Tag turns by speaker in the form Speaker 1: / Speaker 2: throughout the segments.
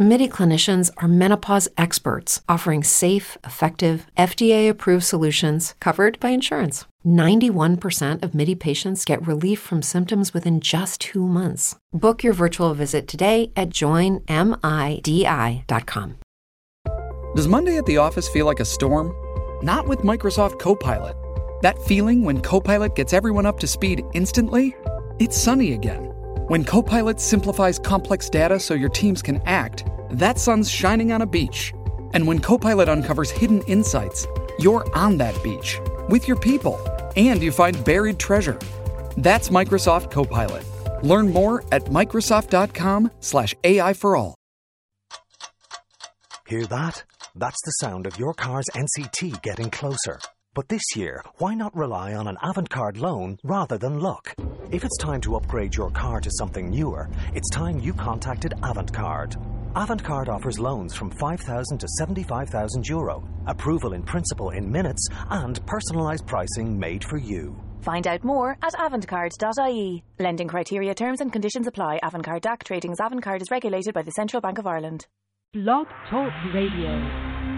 Speaker 1: MIDI clinicians are menopause experts offering safe, effective, FDA approved solutions covered by insurance. 91% of MIDI patients get relief from symptoms within just two months. Book your virtual visit today at joinmidi.com.
Speaker 2: Does Monday at the office feel like a storm? Not with Microsoft Copilot. That feeling when Copilot gets everyone up to speed instantly? It's sunny again. When Copilot simplifies complex data so your teams can act, that sun's shining on a beach. And when Copilot uncovers hidden insights, you're on that beach with your people and you find buried treasure. That's Microsoft Copilot. Learn more at Microsoft.com/slash AI for all.
Speaker 3: Hear that? That's the sound of your car's NCT getting closer. But this year, why not rely on an Avantcard loan rather than luck? If it's time to upgrade your car to something newer, it's time you contacted Avantcard. Avantcard offers loans from 5,000 to 75,000 euro, approval in principle in minutes, and personalised pricing made for you.
Speaker 4: Find out more at avantcard.ie. Lending criteria, terms and conditions apply. Avantcard DAC trading as Avantcard is regulated by the Central Bank of Ireland.
Speaker 5: Blog Talk Radio.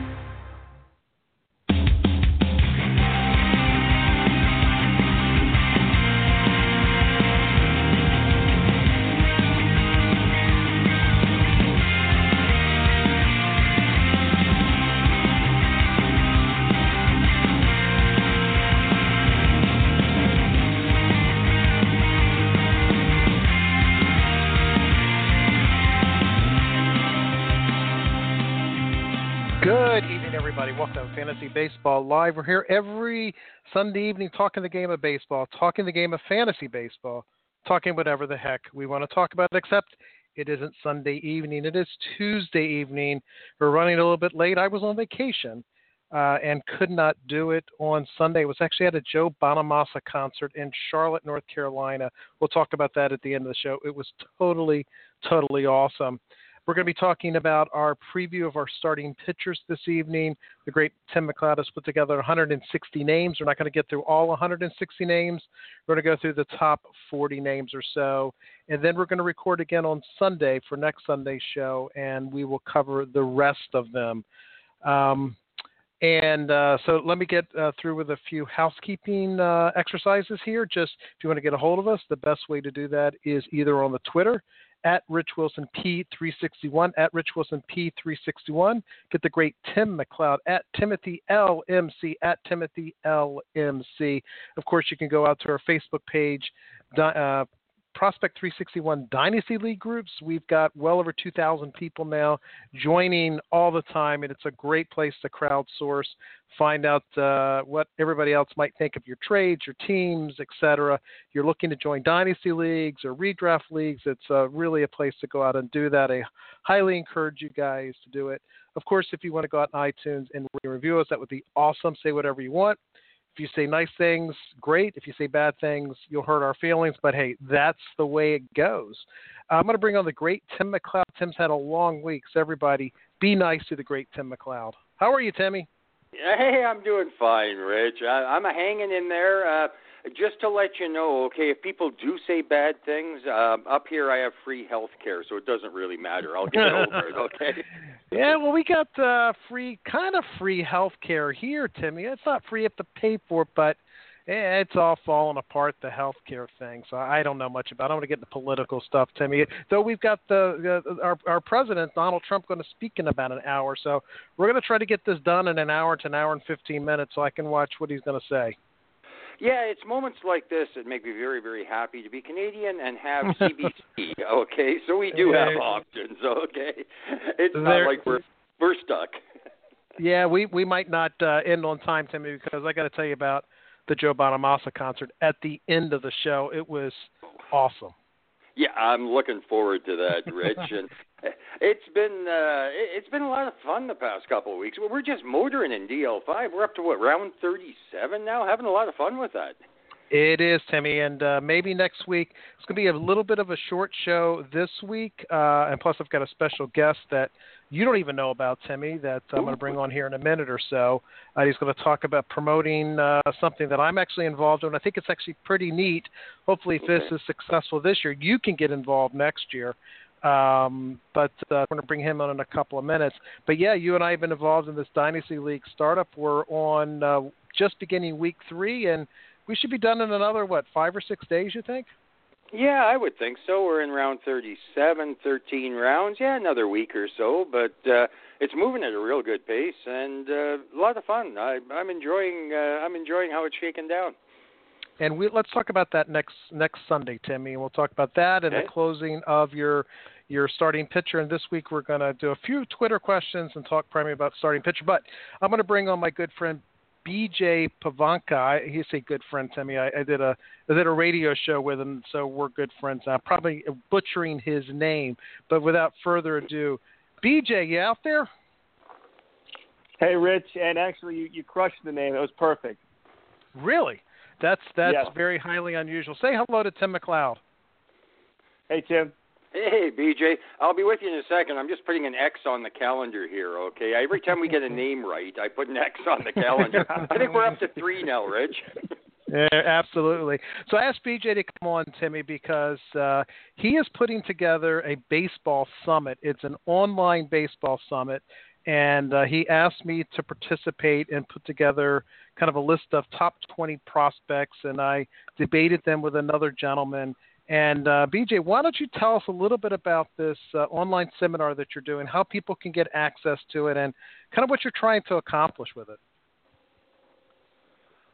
Speaker 6: Fantasy Baseball Live. We're here every Sunday evening talking the game of baseball, talking the game of fantasy baseball, talking whatever the heck we want to talk about, except it isn't Sunday evening. It is Tuesday evening. We're running a little bit late. I was on vacation uh, and could not do it on Sunday. It was actually at a Joe Bonamassa concert in Charlotte, North Carolina. We'll talk about that at the end of the show. It was totally, totally awesome. We're going to be talking about our preview of our starting pitchers this evening. The great Tim McLeod has put together 160 names. We're not going to get through all 160 names. We're going to go through the top 40 names or so. And then we're going to record again on Sunday for next Sunday's show, and we will cover the rest of them. Um, and uh, so let me get uh, through with a few housekeeping uh, exercises here. Just if you want to get a hold of us, the best way to do that is either on the Twitter at Rich Wilson P361, at Rich Wilson P361. Get the great Tim McLeod at Timothy LMC, at Timothy LMC. Of course, you can go out to our Facebook page, uh, Prospect 361 Dynasty League groups. We've got well over 2,000 people now joining all the time, and it's a great place to crowdsource, find out uh, what everybody else might think of your trades, your teams, etc. You're looking to join Dynasty Leagues or redraft leagues. It's uh, really a place to go out and do that. I highly encourage you guys to do it. Of course, if you want to go out on iTunes and review us, that would be awesome. Say whatever you want. You say nice things, great. If you say bad things, you'll hurt our feelings. But hey, that's the way it goes. I'm going to bring on the great Tim McLeod. Tim's had a long week, so everybody be nice to the great Tim McLeod. How are you, Timmy?
Speaker 7: Hey, I'm doing fine, Rich. I, I'm hanging in there. Uh, just to let you know, okay, if people do say bad things, um, up here I have free health care, so it doesn't really matter. I'll get over it, okay?
Speaker 6: Yeah, well, we got uh, free, kind of free health care here, Timmy. It's not free, you have to pay for it, but it's all falling apart, the health care thing. So I don't know much about it. I don't want to get into political stuff, Timmy. Though we've got the, uh, our, our president, Donald Trump, going to speak in about an hour. So we're going to try to get this done in an hour to an hour and 15 minutes so I can watch what he's going to say.
Speaker 7: Yeah, it's moments like this that make me very, very happy to be Canadian and have CBC. okay, so we do have options. Okay, it's not there, like we're we're stuck.
Speaker 6: yeah, we we might not uh, end on time, Timmy, because I got to tell you about the Joe Bonamassa concert at the end of the show. It was awesome.
Speaker 7: Yeah, I'm looking forward to that, Rich. and it's been uh, it's been a lot of fun the past couple of weeks. We're just motoring in DL5. We're up to what round 37 now, having a lot of fun with that.
Speaker 6: It is, Timmy, and uh, maybe next week it's going to be a little bit of a short show this week, uh, and plus I've got a special guest that you don't even know about, Timmy, that I'm going to bring on here in a minute or so. Uh, he's going to talk about promoting uh, something that I'm actually involved in. I think it's actually pretty neat. Hopefully, if this is successful this year, you can get involved next year. Um, but uh, we're going to bring him on in a couple of minutes. But yeah, you and I have been involved in this Dynasty League startup. We're on uh, just beginning week three, and we should be done in another, what, five or six days, you think?
Speaker 7: Yeah, I would think so. We're in round 37, 13 rounds. Yeah, another week or so, but uh, it's moving at a real good pace and uh, a lot of fun. I, I'm enjoying. Uh, I'm enjoying how it's shaken down.
Speaker 6: And we, let's talk about that next next Sunday, Timmy. And we'll talk about that and
Speaker 7: okay.
Speaker 6: the closing of your your starting pitcher. And this week we're going to do a few Twitter questions and talk primarily about starting pitcher. But I'm going to bring on my good friend BJ Pavanka. He's a good friend to me. I, I did a I did a radio show with him, so we're good friends. I'm probably butchering his name, but without further ado, BJ, you out there?
Speaker 8: Hey, Rich, and actually, you, you crushed the name. It was perfect.
Speaker 6: Really? That's that's
Speaker 8: yes.
Speaker 6: very highly unusual. Say hello to Tim McLeod.
Speaker 8: Hey, Tim.
Speaker 7: Hey, BJ. I'll be with you in a second. I'm just putting an X on the calendar here, okay? Every time we get a name right, I put an X on the calendar. I think we're up to three now, Rich.
Speaker 6: Yeah, absolutely. So I asked BJ to come on, Timmy, because uh, he is putting together a baseball summit. It's an online baseball summit, and uh, he asked me to participate and put together kind of a list of top 20 prospects, and I debated them with another gentleman and uh, BJ, why don't you tell us a little bit about this uh, online seminar that you're doing, how people can get access to it, and kind of what you're trying to accomplish with it?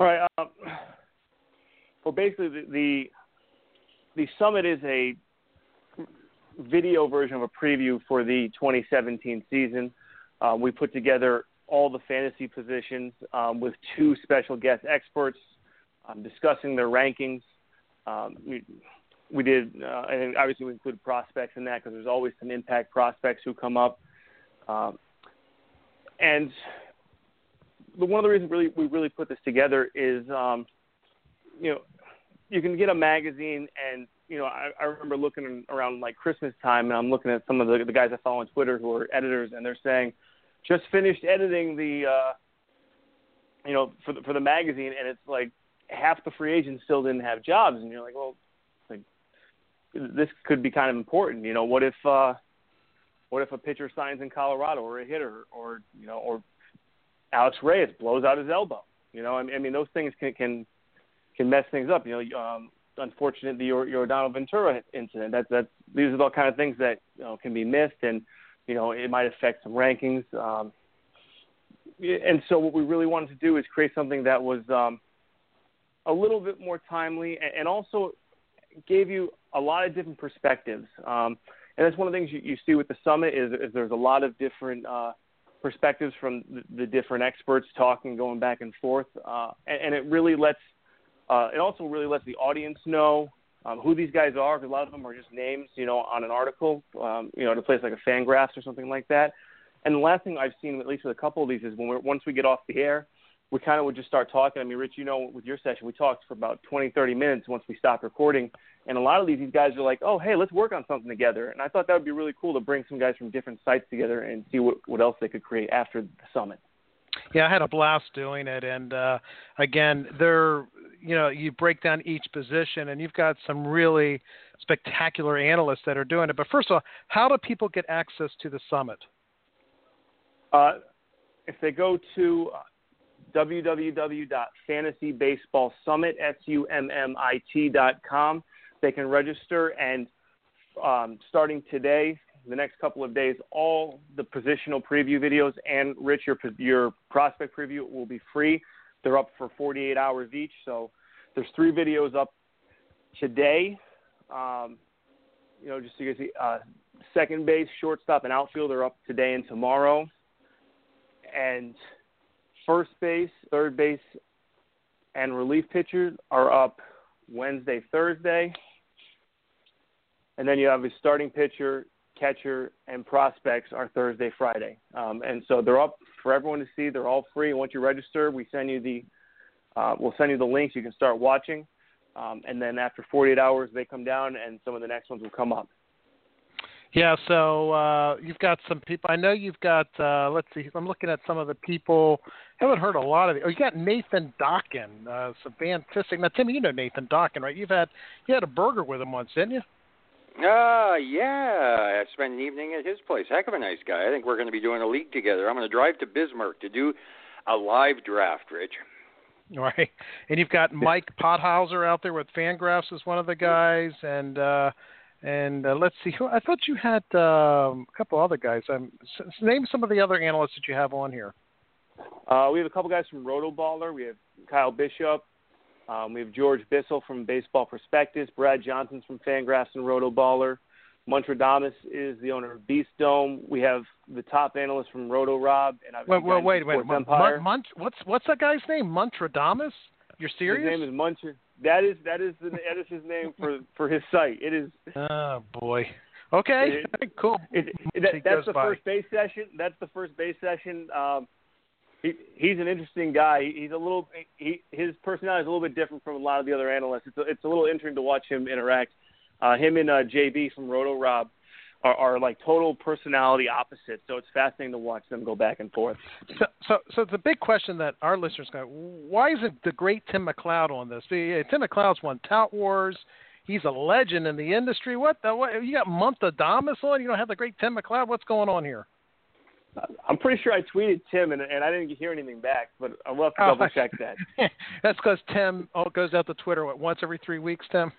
Speaker 8: All right. Um, well, basically, the, the, the summit is a video version of a preview for the 2017 season. Um, we put together all the fantasy positions um, with two special guest experts um, discussing their rankings. Um, we did, uh, and obviously we included prospects in that because there's always some impact prospects who come up. Um, and the, one of the reasons really we really put this together is, um, you know, you can get a magazine, and you know, I, I remember looking around like Christmas time, and I'm looking at some of the, the guys I follow on Twitter who are editors, and they're saying, just finished editing the, uh, you know, for the, for the magazine, and it's like half the free agents still didn't have jobs, and you're like, well, this could be kind of important. You know, what if uh, what if a pitcher signs in Colorado or a hitter or you know or Alex Reyes blows out his elbow? You know, I mean, I mean those things can can can mess things up. You know, um, unfortunate the Yordano Ventura incident. That's that's these are the kind of things that you know can be missed, and you know it might affect some rankings. Um, and so what we really wanted to do is create something that was um, a little bit more timely and also gave you a lot of different perspectives. Um, and that's one of the things you, you see with the summit is, is there's a lot of different uh, perspectives from the, the, different experts talking, going back and forth, uh, and, and, it really lets uh, it also really lets the audience know um, who these guys are. Because a lot of them are just names, you know, on an article, um, you know, at a place like a Fangraphs or something like that. And the last thing I've seen, at least with a couple of these, is when we're once we get off the air, we kind of would just start talking. I mean, Rich, you know, with your session, we talked for about 20, 30 minutes once we stopped recording. And a lot of these, these guys are like, oh, hey, let's work on something together. And I thought that would be really cool to bring some guys from different sites together and see what, what else they could create after the summit.
Speaker 6: Yeah, I had a blast doing it. And uh, again, they're, you know, you break down each position and you've got some really spectacular analysts that are doing it. But first of all, how do people get access to the summit?
Speaker 8: Uh, if they go to www.fantasybaseballsummit.com. They can register, and um, starting today, the next couple of days, all the positional preview videos and Rich, your, your prospect preview will be free. They're up for 48 hours each. So there's three videos up today. Um, you know, just so you can see, uh, second base, shortstop, and outfield are up today and tomorrow. And first base, third base, and relief pitchers are up Wednesday, Thursday. And then you have a starting pitcher, catcher, and prospects are Thursday, Friday. Um, and so they're up for everyone to see. They're all free. Once you register, we send you the uh, we'll send you the links. You can start watching. Um, and then after 48 hours, they come down, and some of the next ones will come up.
Speaker 6: Yeah, so uh, you've got some people. I know you've got. Uh, let's see. I'm looking at some of the people. haven't heard a lot of. The, oh, you got Nathan Dockin, Uh, some fantastic. Now, Timmy, you know Nathan Dockin, right? You've had you had a burger with him once, didn't you?
Speaker 7: Uh, yeah. I spent an evening at his place. Heck of a nice guy. I think we're going to be doing a league together. I'm going to drive to Bismarck to do a live draft, Rich.
Speaker 6: Right. And you've got Mike Podhorzer out there with Fangraphs as one of the guys, and uh, and uh, let's see. I thought you had um, a couple other guys. Um, name some of the other analysts that you have on here.
Speaker 8: Uh, we have a couple guys from Rotoballer. We have Kyle Bishop. Um, we have George Bissell from Baseball Prospectus. Brad Johnson's from Fangraphs and Rotoballer. Montradamus is the owner of Beast Dome. We have the top analyst from Roto Rob. And
Speaker 6: wait, wait, wait, wait. What's what's that guy's name? Montradamus? You're serious?
Speaker 8: His name is Muncher. That is that is the that is his name for for his site. It is.
Speaker 6: Oh boy. Okay. It, cool.
Speaker 8: It, it, that, that's the by. first base session. That's the first base session. Um, he he's an interesting guy. He's a little he his personality is a little bit different from a lot of the other analysts. It's a, it's a little interesting to watch him interact. Uh, him and uh, JB from Roto Rob are, are like total personality opposites. So it's fascinating to watch them go back and forth.
Speaker 6: So, so, so the big question that our listeners got: Why isn't the great Tim McLeod on this? The, Tim McLeod's won Tout Wars. He's a legend in the industry. What the? What, you got Month Montradamus on? You don't have the great Tim McLeod. What's going on here?
Speaker 8: I'm pretty sure I tweeted Tim and, and I didn't hear anything back, but I'll have to oh, double check that.
Speaker 6: That's because Tim oh, goes out to Twitter what, once every three weeks. Tim.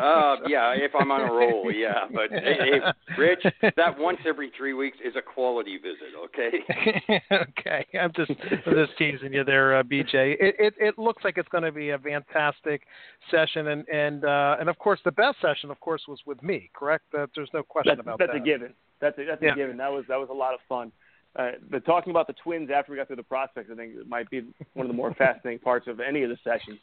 Speaker 7: Uh, yeah, if I'm on a roll, yeah. But hey, hey, Rich, that once every three weeks is a quality visit, okay?
Speaker 6: okay, I'm just I'm just teasing you there, uh, BJ. It, it it looks like it's going to be a fantastic session, and and uh, and of course the best session, of course, was with me. Correct? Uh, there's no question
Speaker 8: that's,
Speaker 6: about
Speaker 8: that's
Speaker 6: that.
Speaker 8: That's a given. That's a, that's
Speaker 6: yeah.
Speaker 8: a given. That was that was a lot of fun. Uh, the talking about the twins after we got through the prospects, I think it might be one of the more fascinating parts of any of the sessions.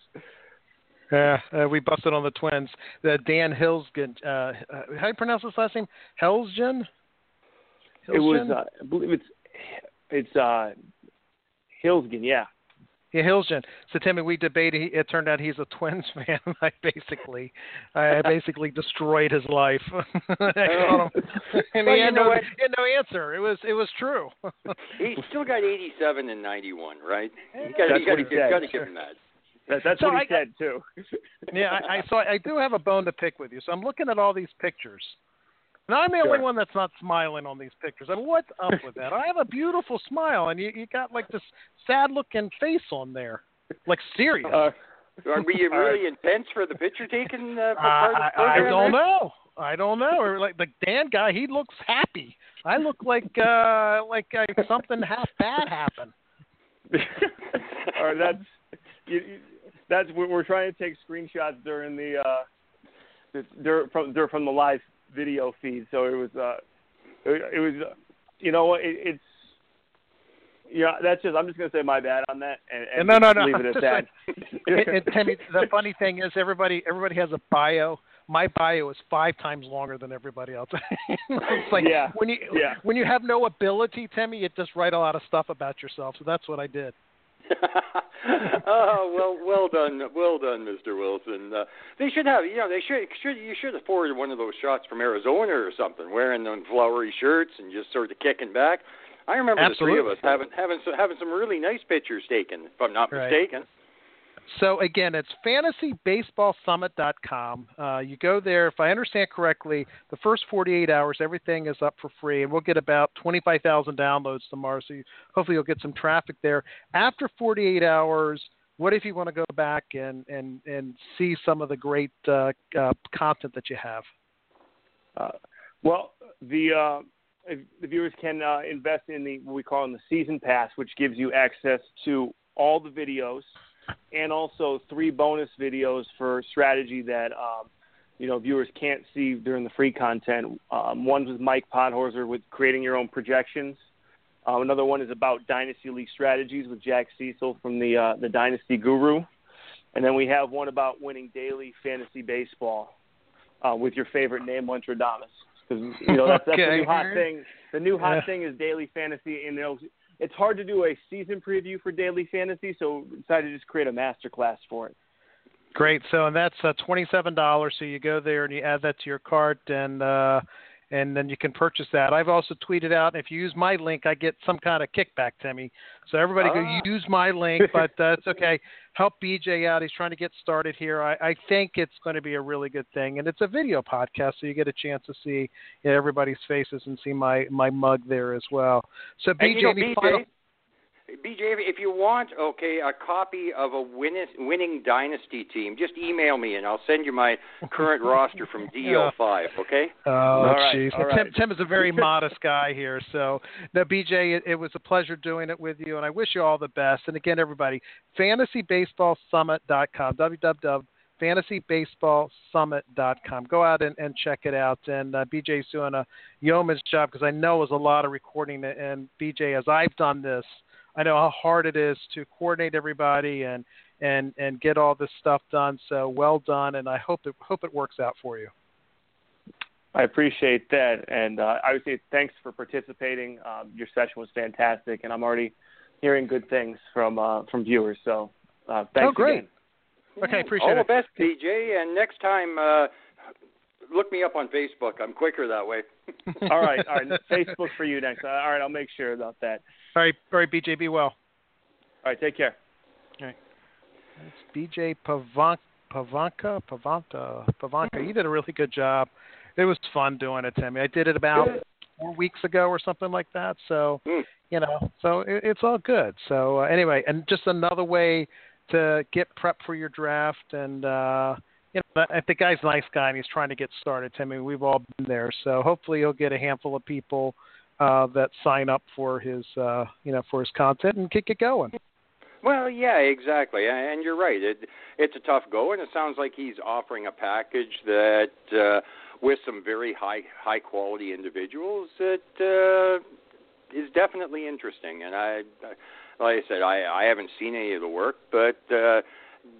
Speaker 6: Yeah, uh, we busted on the twins. The Dan Hilsgen. Uh, uh, how do you pronounce his last name? Helsgen.
Speaker 8: It was. Uh, I believe it's. It's uh, Hilsgen. Yeah.
Speaker 6: Yeah, Hilsgen. So Timmy, we debated. It turned out he's a Twins fan. I basically, I basically destroyed his life. and
Speaker 7: well,
Speaker 6: he had no, he had no answer. It was, it was true.
Speaker 7: he still got 87 and 91, right?
Speaker 8: You got,
Speaker 7: to give him that.
Speaker 8: That, that's
Speaker 6: so
Speaker 8: what he
Speaker 6: I,
Speaker 8: said too.
Speaker 6: yeah, I, I so I do have a bone to pick with you. So I'm looking at all these pictures. And I'm the
Speaker 8: sure.
Speaker 6: only one that's not smiling on these pictures. And what's up with that? I have a beautiful smile, and you you got like this sad looking face on there, like serious.
Speaker 8: Uh,
Speaker 7: are we really intense for the picture taking uh,
Speaker 6: part
Speaker 7: of
Speaker 6: the I, I don't know. I don't know. Or like the Dan guy, he looks happy. I look like uh like uh, something half bad happened.
Speaker 8: or that's you, that's we're trying to take screenshots during the uh during from during from the live video feed. So it was uh it, it was uh, you know it, it's yeah, that's just. I'm just gonna say my bad on that, and, and
Speaker 6: no, no, no.
Speaker 8: leave it at that.
Speaker 6: and, and Timmy, the funny thing is, everybody, everybody has a bio. My bio is five times longer than everybody else. it's like
Speaker 8: yeah,
Speaker 6: when you
Speaker 8: yeah.
Speaker 6: when you have no ability, Timmy, you just write a lot of stuff about yourself. So that's what I did.
Speaker 7: oh well, well done, well done, Mr. Wilson. Uh, they should have, you know, they should, should you should have forwarded one of those shots from Arizona or something, wearing them flowery shirts and just sort of kicking back. I remember
Speaker 6: Absolutely.
Speaker 7: the three of us having having some, having some really nice pictures taken, if I'm not
Speaker 6: right.
Speaker 7: mistaken.
Speaker 6: So again, it's fantasybaseballsummit.com. Uh, you go there. If I understand correctly, the first 48 hours, everything is up for free, and we'll get about 25,000 downloads tomorrow. So you, hopefully, you'll get some traffic there. After 48 hours, what if you want to go back and and and see some of the great uh, uh, content that you have?
Speaker 8: Uh, well, the uh, the viewers can uh, invest in the what we call in the season pass, which gives you access to all the videos and also three bonus videos for strategy that um, you know viewers can't see during the free content. Um, one's with Mike Podhorzer with creating your own projections. Um, another one is about Dynasty League strategies with Jack Cecil from the uh, the Dynasty Guru, and then we have one about winning daily fantasy baseball uh, with your favorite name, Montradamus because you know that's, that's the new hot thing. The new hot yeah. thing is daily fantasy, and you know, it's hard to do a season preview for daily fantasy, so decided to just create a master class for it.
Speaker 6: Great. So and that's uh, twenty-seven dollars. So you go there and you add that to your cart, and uh, and then you can purchase that. I've also tweeted out, if you use my link, I get some kind of kickback, Timmy. So everybody
Speaker 7: Ah.
Speaker 6: go use my link, but uh, it's okay. Help BJ out. He's trying to get started here. I, I think it's going to be a really good thing, and it's a video podcast, so you get a chance to see you know, everybody's faces and see my my mug there as well. So BJ,
Speaker 7: BJ,
Speaker 6: final?
Speaker 7: BJ, if you want, okay, a copy of a winning, winning dynasty team, just email me and I'll send you my current roster from DL5. Okay.
Speaker 6: Oh, jeez. Tim,
Speaker 8: right.
Speaker 6: Tim is a very modest guy here. So, no, BJ, it, it was a pleasure doing it with you, and I wish you all the best. And again, everybody, fantasybaseballsummit.com, www.fantasybaseballsummit.com. Go out and, and check it out. And uh, BJ's doing a yeoman's job because I know it was a lot of recording. And BJ, as I've done this, I know how hard it is to coordinate everybody and and and get all this stuff done. So well done, and I hope it hope it works out for you.
Speaker 8: I appreciate that, and uh, I would say thanks for participating. Um, your session was fantastic, and I'm already hearing good things from uh, from viewers. So, uh, thanks
Speaker 6: Oh, great.
Speaker 8: again.
Speaker 6: Okay, appreciate
Speaker 7: All the
Speaker 6: it.
Speaker 7: best, BJ. And next time, uh, look me up on Facebook. I'm quicker that way.
Speaker 8: all right, all right. Facebook for you next. All right, I'll make sure about that.
Speaker 6: All right, all right, BJ, be well.
Speaker 8: All right, take care. All right.
Speaker 6: It's BJ Pavan- Pavanka, Pavanta, Pavanka. You did a really good job. It was fun doing it, Timmy. I did it about four weeks ago or something like that. So,
Speaker 7: Hmm.
Speaker 6: you know, so it, it's all good. So uh, anyway, and just another way to get prep for your draft. And uh, you know, the guy's a nice guy, and he's trying to get started. Timmy, we've all been there. So hopefully, he'll get a handful of people uh, that sign up for his, uh, you know, for his content and kick it going.
Speaker 7: Well, yeah, exactly, and you're right. It it's a tough go, and it sounds like he's offering a package that, uh, with some very high high quality individuals, that uh, is definitely interesting. And I, like I said, I I haven't seen any of the work, but uh,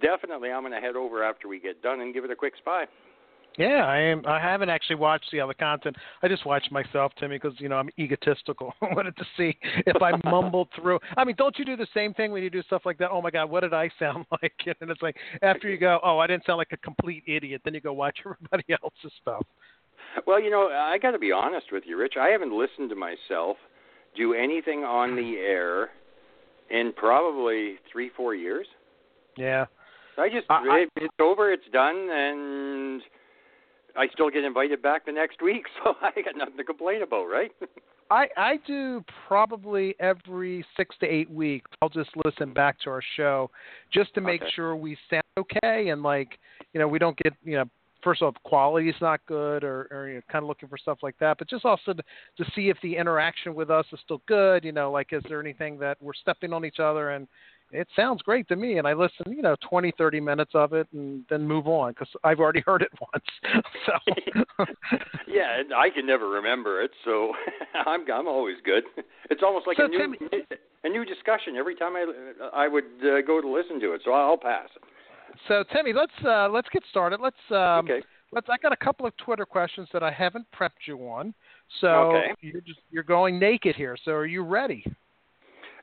Speaker 7: definitely I'm going to head over after we get done and give it a quick spy.
Speaker 6: Yeah, I am. I haven't actually watched the other content. I just watched myself, Timmy, because you know I'm egotistical. I wanted to see if I mumbled through. I mean, don't you do the same thing when you do stuff like that? Oh my God, what did I sound like? And it's like after you go, oh, I didn't sound like a complete idiot. Then you go watch everybody else's stuff.
Speaker 7: Well, you know, I got to be honest with you, Rich. I haven't listened to myself do anything on the air in probably three, four years.
Speaker 6: Yeah.
Speaker 7: I just
Speaker 6: I- I-
Speaker 7: it, it's over, it's done, and I still get invited back the next week, so I got nothing to complain about, right?
Speaker 6: I I do probably every six to eight weeks. I'll just listen back to our show just to make
Speaker 7: Okay.
Speaker 6: sure we sound okay and like you know we don't get you know first off quality is not good or, or you know, kind of looking for stuff like that, but just also to, to see if the interaction with us is still good. You know, like is there anything that we're stepping on each other and it sounds great to me and I listen, you know, 20, 30 minutes of it and then move on because I've already heard it once. so
Speaker 7: yeah, and I can never remember it, so I'm I'm always good. It's almost like
Speaker 6: So,
Speaker 7: a new
Speaker 6: Timmy-
Speaker 7: a new discussion every time I I would uh, go to listen to it, so I'll pass.
Speaker 6: So Timmy, let's uh, let's get started. Let's um,
Speaker 7: okay.
Speaker 6: let's. I got a couple of Twitter questions that I haven't prepped you on. So
Speaker 7: Okay.
Speaker 6: you're just you're going naked here. So are you ready?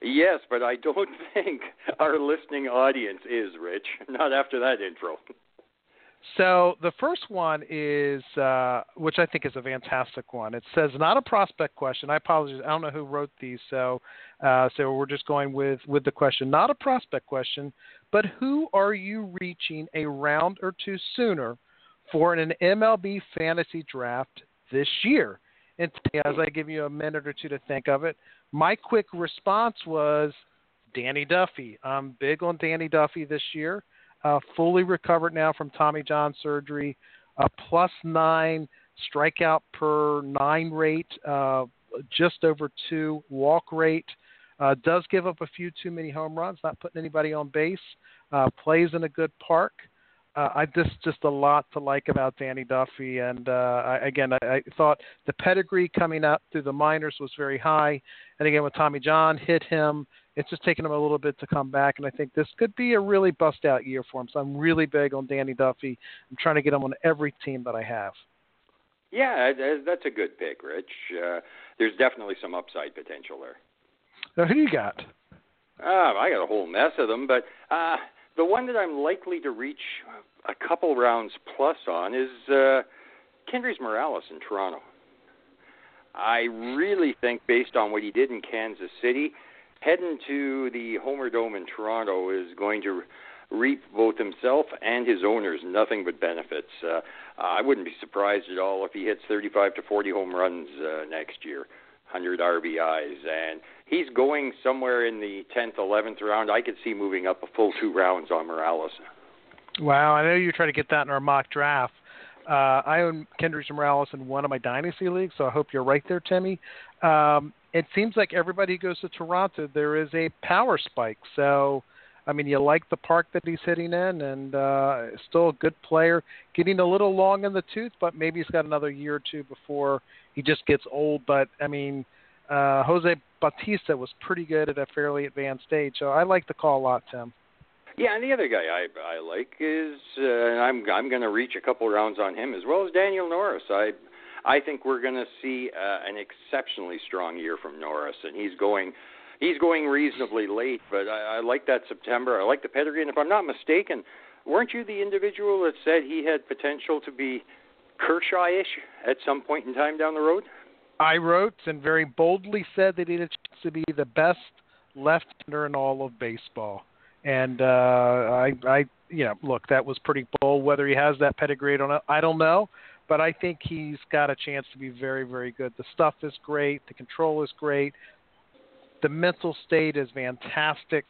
Speaker 7: Yes, but I don't think our listening audience is Rich. Not after that intro.
Speaker 6: So the first one is, uh, which I think is a fantastic one. It says not a prospect question. I apologize. I don't know who wrote these, so uh, so we're just going with with the question. Not a prospect question, but who are you reaching a round or two sooner for an MLB fantasy draft this year? And as I give you a minute or two to think of it, my quick response was Danny Duffy. I'm big on Danny Duffy this year uh, fully recovered now from Tommy John surgery, a plus nine strikeout per nine rate, uh, just over two walk rate. Uh, does give up a few too many home runs, not putting anybody on base. Uh, plays in a good park. Uh, I just just a lot to like about Danny Duffy, and uh, I, again, I, I thought the pedigree coming up through the minors was very high, and again with Tommy John hit him, it's just taken him a little bit to come back, and I think this could be a really bust out year for him. So I'm really big on Danny Duffy. I'm trying to get him on every team that I have.
Speaker 7: Yeah, that's a good pick, Rich. Uh, there's definitely some upside potential there.
Speaker 6: Now, who do you got?
Speaker 7: Uh, I got a whole mess of them, but uh, the one that I'm likely to reach a couple rounds plus on is uh, Kendrys Morales in Toronto. I really think, based on what he did in Kansas City, heading to the Homer Dome in Toronto is going to reap both himself and his owners nothing but benefits. Uh, I wouldn't be surprised at all if he hits 35 to 40 home runs uh, next year, 100 RBIs, and he's going somewhere in the 10th, 11th round. I could see moving up a full two rounds on Morales.
Speaker 6: Wow, I know you're trying to get that in our mock draft. Uh, I own Kendrys Morales in one of my dynasty leagues, so I hope you're right there, Timmy. Um, it seems like everybody goes to Toronto. There is a power spike, so I mean, you like the park that he's hitting in, and uh, still a good player. Getting a little long in the tooth, but maybe he's got another year or two before he just gets old. But I mean, uh, Jose Bautista was pretty good at a fairly advanced stage, so I like the call a lot, Tim.
Speaker 7: Yeah, and the other guy I I like is uh, I'm I'm going to reach a couple rounds on him as well as Daniel Norris. I I think we're going to see uh, an exceptionally strong year from Norris, and he's going he's going reasonably late, but I, I like that September. I like the pedigree, and if I'm not mistaken, weren't you the individual that said he had potential to be Kershaw-ish at some point in time down the road?
Speaker 6: I wrote and very boldly said that he had a chance to be the best left-hander in all of baseball. And uh, I, I, you know, look, that was pretty bold. Whether he has that pedigree, don't know. I don't know, but I think he's got a chance to be very, very good. The stuff is great. The control is great the mental state is fantastic.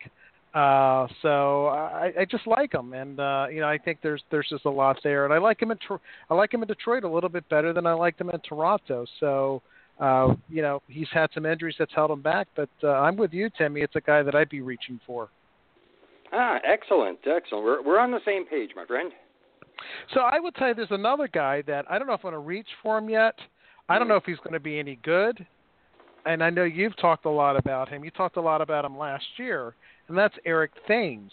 Speaker 6: Uh, so I, I just like him, and uh, you know I think there's there's just a lot there, and I like him in I like him in Detroit a little bit better than I liked him in Toronto. So uh, you know he's had some injuries that's held him back, but uh, I'm with you, Timmy. It's a guy that I'd be reaching for.
Speaker 7: Ah, excellent, excellent. We're we're on the same page, my friend.
Speaker 6: So I would tell you there's another guy that I don't know if I'm going to reach for him yet. I don't hmm. know if he's going to be any good and I know you've talked a lot about him. You talked a lot about him last year, and that's Eric Thames.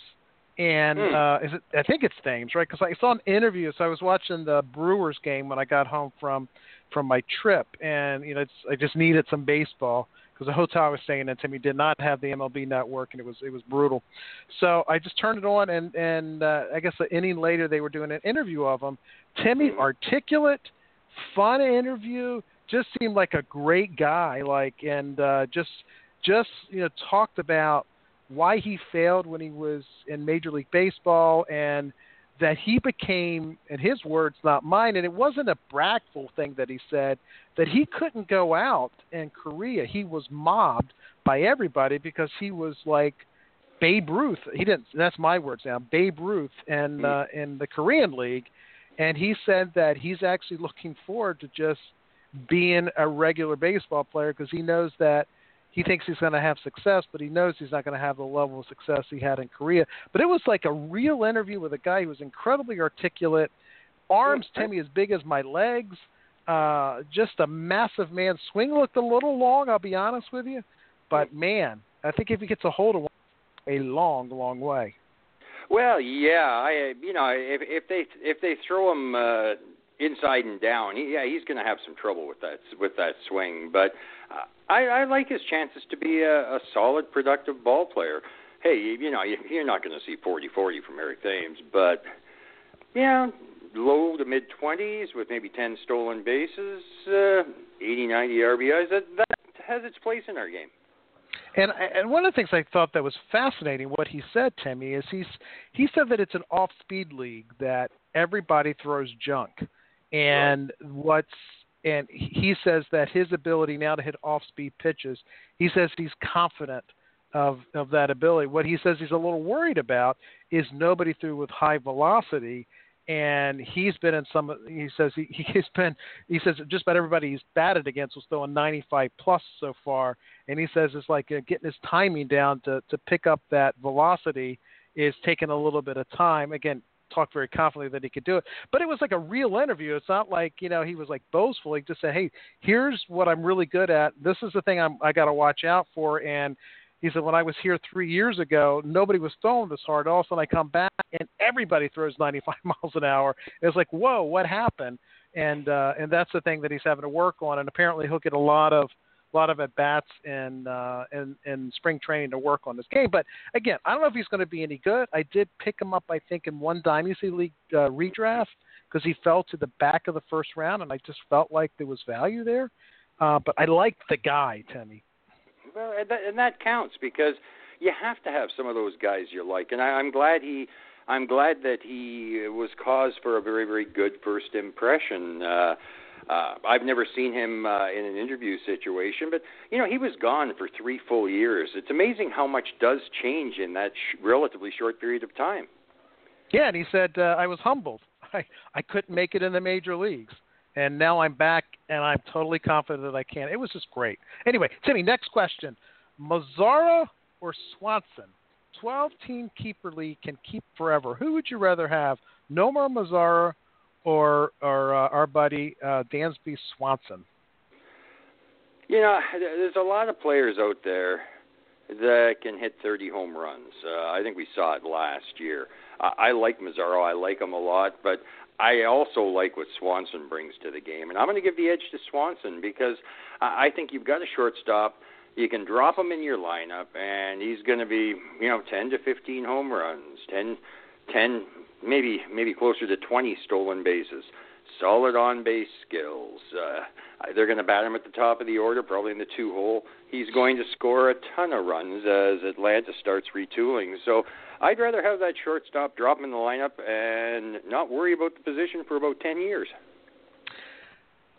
Speaker 6: And mm. uh, is it? I think it's Thames, right? Because I saw an interview. So I was watching the Brewers game when I got home from from my trip, and you know, it's, I just needed some baseball because the hotel I was staying in, Timmy, did not have the MLB network, and it was it was brutal. So I just turned it on, and and uh, I guess an inning later they were doing an interview of him. Timmy, hmm. articulate, fun interview just seemed like a great guy, like and uh, just just you know talked about why he failed when he was in Major League Baseball and that he became, in his words, not mine, and it wasn't a bragful thing that he said that he couldn't go out in Korea. He was mobbed by everybody because he was like Babe Ruth. He didn't. That's my words now. Babe Ruth and mm-hmm. uh, in the Korean League, and he said that he's actually looking forward to just being a regular baseball player because he knows that he thinks he's going to have success, but he knows he's not going to have the level of success he had in Korea. But it was like a real interview with a guy who was incredibly articulate, arms Timmy as big as my legs, uh, just a massive man. Swing looked a little long, I'll be honest with you, but man, I think if he gets a hold of one, a long, long way.
Speaker 7: Well, yeah, I you know if if they if they throw him uh, inside and down. He, yeah, he's going to have some trouble with that with that swing. But uh, I, I like his chances to be a, a solid, productive ball player. Hey, you, know, you're not going to see 40-40 from Eric Thames, but yeah, low to mid 20s with maybe 10 stolen bases, uh, 80, 90 RBIs. That that has its place in our game.
Speaker 6: And and one of the things I thought that was fascinating, what he said, Timmy, is he's he said that it's an off-speed league that everybody throws junk. And what's and he says that his ability now to hit off speed pitches, he says he's confident of of that ability. What he says he's a little worried about is nobody threw with high velocity and he's been in some he says he, he's been he says just about everybody he's batted against was throwing 95 plus so far. And he says it's like uh, getting his timing down to to pick up that velocity is taking a little bit of time. Again talked very confidently that he could do it. But it was like a real interview. It's not like you know he was like boastful. He just said, "Hey, here's what I'm really good at. This is the thing I'm, I got to watch out for." And he said, "When I was here three years ago, nobody was throwing this hard. All of a sudden, I come back and everybody throws 95 miles an hour. It's like, whoa, what happened?" And uh, and that's the thing that he's having to work on. And apparently, he'll get a lot of a lot of at bats in, uh, in in spring training to work on this game. But again, I don't know if he's going to be any good. I did pick him up, I think, in one dynasty league uh, redraft because he fell to the back of the first round, and I just felt like there was value there. uh, but I like the guy, Timmy.
Speaker 7: Well, and that, and that counts because you have to have some of those guys you like, and I, I'm glad he. I'm glad that he was cause for a very, very good first impression. Uh, uh, I've never seen him uh, in an interview situation, but you know he was gone for three full years. It's amazing how much does change in that sh- relatively short period of time.
Speaker 6: Yeah, and he said uh, I was humbled. I I couldn't make it in the major leagues, and now I'm back, and I'm totally confident that I can. It was just great. Anyway, Timmy, next question: Mazara or Swanson? 12 team keeper league can keep forever. Who would you rather have, Nomar Mazara or or uh, our buddy uh, Dansby Swanson?
Speaker 7: You know, there's a lot of players out there that can hit 30 home runs. Uh, I think we saw it last year. I, I like Mazara. I like him a lot, but I also like what Swanson brings to the game, and I'm going to give the edge to Swanson because I think you've got a shortstop. You can drop him in your lineup, and he's going to be, you know, 10 to 15 home runs, 10, 10 maybe maybe closer to 20 stolen bases. Solid on base skills. Uh, they're going to bat him at the top of the order, probably in the two hole. He's going to score a ton of runs as Atlanta starts retooling. So I'd rather have that shortstop drop him in the lineup and not worry about the position for about 10 years.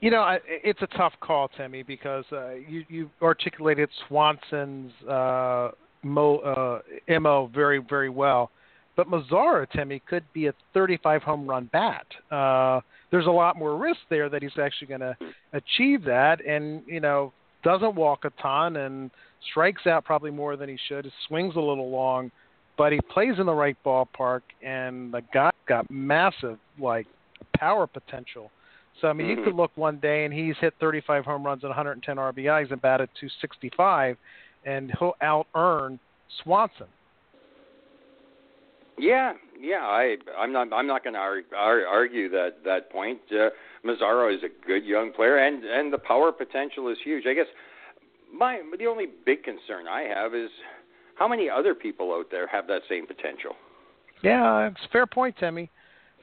Speaker 6: You know, it's a tough call, Timmy, because uh, you you articulated Swanson's uh, mo, uh, mo very very well. But Mazara, Timmy, could be a 35 home run bat. Uh, there's a lot more risk there that he's actually going to achieve that, and you know, doesn't walk a ton and strikes out probably more than he should. His swings a little long, but he plays in the right ballpark, and the guy got massive like power potential. So I mean, mm-hmm. you could look one day and he's hit 35 home runs and 110 RBIs and batted 265, and he'll out earn Swanson.
Speaker 7: Yeah, yeah, I I'm not I'm not going to argue, that that point. Uh, Mazara is a good young player, and and the power potential is huge. I guess my the only big concern I have is how many other people out there have that same potential.
Speaker 6: Yeah, it's fair point, Timmy.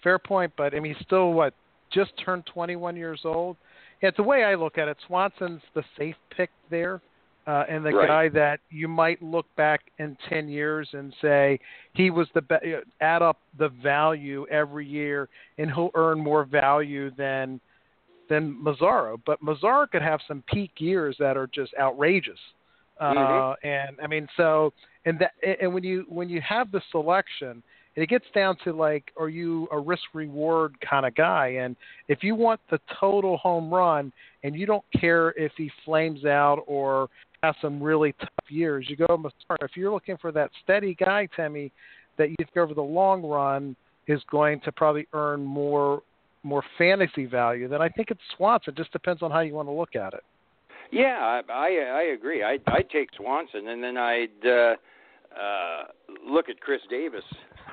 Speaker 6: Fair point, but I mean, he's still what just turned 21 years old. Yeah, it's the way I look at it. Swanson's the safe pick there uh, and the
Speaker 7: right.
Speaker 6: guy that you might look back in 10 years and say he was the be- add up the value every year and he'll earn more value than than Mazara. But Mazara could have some peak years that are just outrageous. Uh,
Speaker 7: mm-hmm.
Speaker 6: and I mean, so and that and when you when you have the selection, it gets down to like, are you a risk reward kind of guy? And if you want the total home run and you don't care if he flames out or has some really tough years. You go. If you're looking for that steady guy, Timmy, that you think over the long run is going to probably earn more more fantasy value, then I think it's Swanson. It just depends on how you want to look at it.
Speaker 7: Yeah, I I, I agree. I'd, I'd take Swanson, and then I'd uh, uh, look at Chris Davis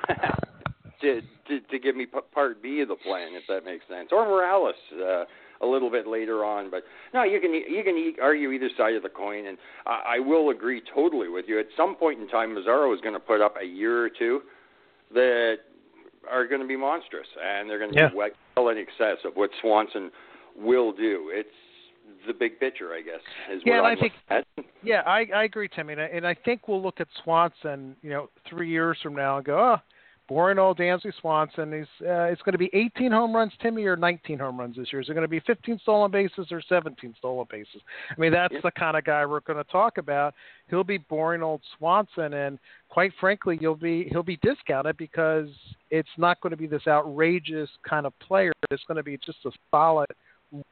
Speaker 7: to, to to give me part B of the plan, if that makes sense, or Morales. Uh, a little bit later on. But no, you can you can argue either side of the coin, and I, I will agree totally with you. At some point in time, Mazara is going to put up a year or two that are going to be monstrous, and they're going to
Speaker 6: yeah.
Speaker 7: be well in excess of what Swanson will do. It's the big picture, I guess. Is
Speaker 6: yeah,
Speaker 7: what I'm
Speaker 6: I think
Speaker 7: at.
Speaker 6: yeah, I I agree, Timmy, and I, and I think we'll look at Swanson, you know, three years from now and go, oh, boring old Dansby Swanson. He's uh, it's going to be 18 home runs, Timmy, or 19 home runs this year. Is it going to be 15 stolen bases or 17 stolen bases? I mean, that's
Speaker 7: yeah.
Speaker 6: the kind of guy we're going to talk about. He'll be boring old Swanson, and quite frankly, you'll be he'll be discounted because it's not going to be this outrageous kind of player. It's going to be just a solid,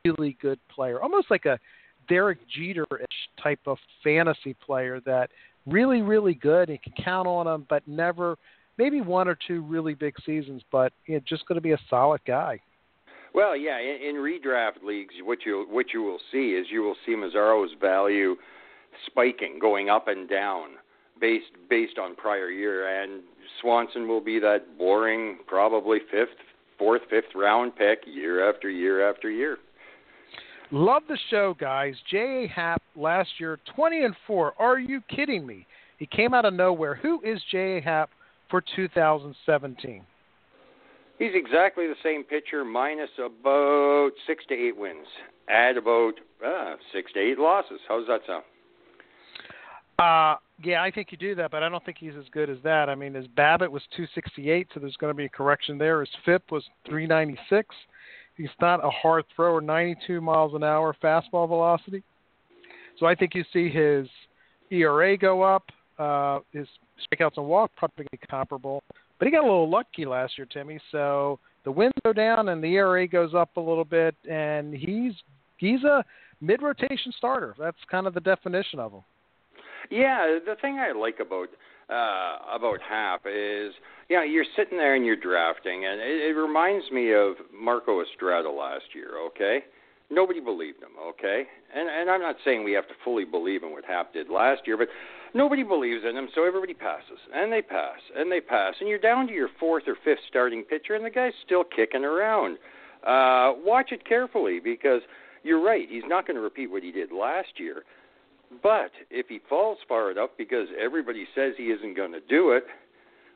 Speaker 6: really good player, almost like a Derek Jeter-ish type of fantasy player that really, really good. You can count on him, but never maybe one or two really big seasons, but you know, just going to be a solid guy.
Speaker 7: Well, yeah, in, in redraft leagues, what you what you will see is you will see Mazara's value spiking, going up and down based based on prior year, and Swanson will be that boring, probably fifth, fourth, fifth round pick year after year after year.
Speaker 6: Love the show, guys. J.A. Happ last year, 20 and 4. Are you kidding me? He came out of nowhere. Who is J.A. Happ for 2017?
Speaker 7: He's exactly the same pitcher, minus about six to eight wins. add about uh, six to eight losses. How does that sound?
Speaker 6: Uh, yeah, I think you do that, but I don't think he's as good as that. I mean, his BABIP was 268, so there's going to be a correction there. His FIP was 396. He's not a hard thrower, 92 miles an hour fastball velocity. So I think you see his ERA go up, uh, his strikeouts and walk probably comparable. But he got a little lucky last year, Timmy. So the wins go down and the ERA goes up a little bit, and he's he's a mid rotation starter. That's kind of the definition of him.
Speaker 7: Yeah, the thing I like about uh, about Happ is, yeah, you're sitting there and you're drafting, and it, it reminds me of Marco Estrada last year. Okay, nobody believed him. Okay, and and I'm not saying we have to fully believe in what Happ did last year, but nobody believes in him, so everybody passes, and they pass, and they pass, and you're down to your fourth or fifth starting pitcher, and the guy's still kicking around. Uh, watch it carefully because you're right. He's not going to repeat what he did last year. But if he falls far enough because everybody says he isn't going to do it,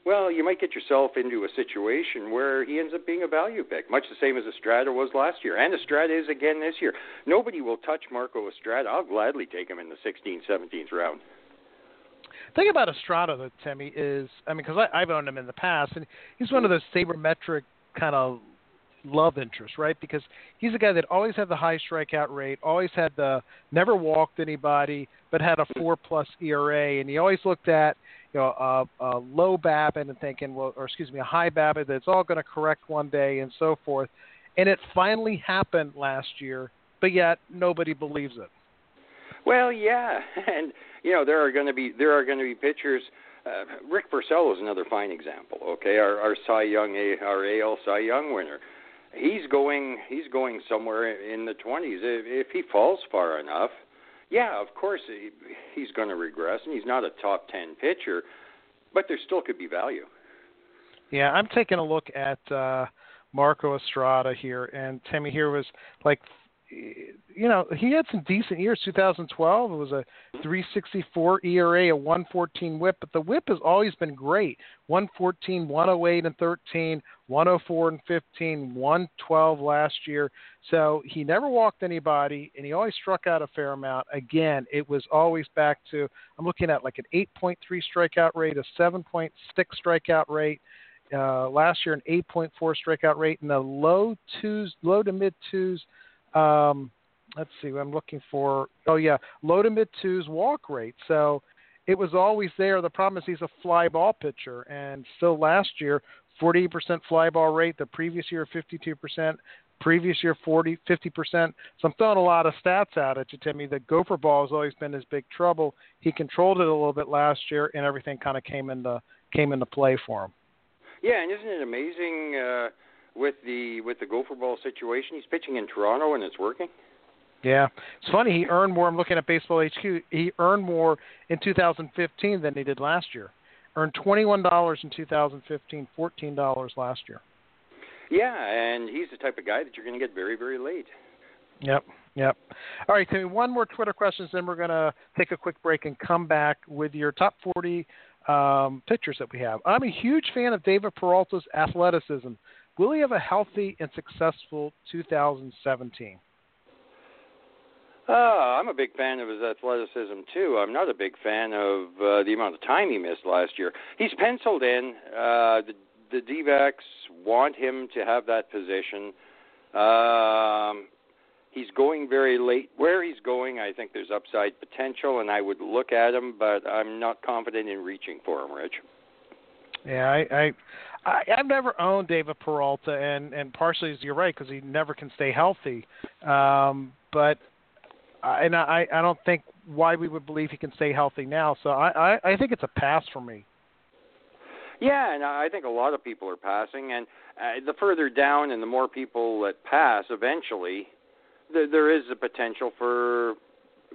Speaker 7: well, you might get yourself into a situation where he ends up being a value pick, much the same as Estrada was last year, and Estrada is again this year. Nobody will touch Marco Estrada. I'll gladly take him in the 16th, 17th round.
Speaker 6: The thing about Estrada, though, Timmy, is I mean, because I've owned him in the past, and he's one of those sabermetric kind of love interest, right? Because he's a guy that always had the high strikeout rate, always had the never walked anybody, but had a mm-hmm. four plus ERA, and he always looked at you know a, a low BABIP and thinking, well, or excuse me, a high BABIP that's all going to correct one day and so forth. And it finally happened last year, but yet nobody believes it.
Speaker 7: Well, yeah, and you know there are going to be there are going to be pitchers. Uh, Rick Porcello is another fine example. Okay, our, our Cy Young, our AL Cy Young winner he's going he's going somewhere in the 20s if, if he falls far enough yeah of course he, he's going to regress and he's not a top 10 pitcher but there still could be value
Speaker 6: yeah i'm taking a look at uh marco estrada here and timmy here was like you know, he had some decent years. 2012, it was a 364 ERA, a 114 WHIP, but the WHIP has always been great. 114, 108 and 13, 104 and 15, 112 last year. So he never walked anybody, and he always struck out a fair amount. Again, it was always back to I'm looking at like an 8.3 strikeout rate, a 7.6 strikeout rate. Uh, last year, an 8.4 strikeout rate, and a low twos, low to mid twos um, let's see, I'm looking for. Oh yeah, low to mid twos walk rate. So it was always there. The problem is he's a fly ball pitcher, and still last year, 48% fly ball rate. The previous year, 52%. Previous year, 40, 50%. So I'm throwing a lot of stats at it to Timmy. The gopher ball has always been his big trouble. He controlled it a little bit last year, and everything kind of came into came into play for him.
Speaker 7: Yeah, and isn't it amazing? Uh with the with the gopher ball situation. He's pitching in Toronto and it's working.
Speaker 6: Yeah, it's funny. He earned more. I'm looking at Baseball HQ. He earned more in 2015 than he did last year. Earned twenty-one dollars in 2015, fourteen dollars last year.
Speaker 7: Yeah, and he's the type of guy that you're going to get very, very late.
Speaker 6: Yep, yep. All right, Timmy. One more Twitter questions, then we're going to take a quick break and come back with your top 40 um, pitchers that we have. I'm a huge fan of David Peralta's athleticism. Will he have a healthy and successful 2017?
Speaker 7: Uh, I'm a big fan of his athleticism too. I'm not a big fan of uh, the amount of time he missed last year. He's penciled in. Uh, the the D-backs want him to have that position. Um, he's going very late. Where he's going, I think there's upside potential, and I would look at him, but I'm not confident in reaching for him, Rich.
Speaker 6: Yeah, I, I I, I've never owned David Peralta, and and partially you're right because he never can stay healthy. Um, but and I I don't think why we would believe he can stay healthy now. So I I, I think it's a pass for me.
Speaker 7: Yeah, and I think a lot of people are passing, and uh, the further down and the more people that pass, eventually, th- there is a potential for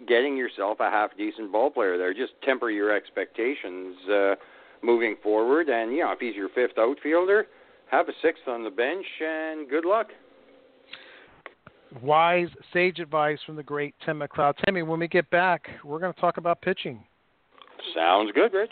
Speaker 7: getting yourself a half decent ball player there. Just temper your expectations. Uh, moving forward. And you know, if he's your fifth outfielder, have a sixth on the bench, and good luck.
Speaker 6: Wise, sage advice from the great Tim McLeod. Timmy, when we get back, we're going to talk about pitching.
Speaker 7: Sounds good, Rich.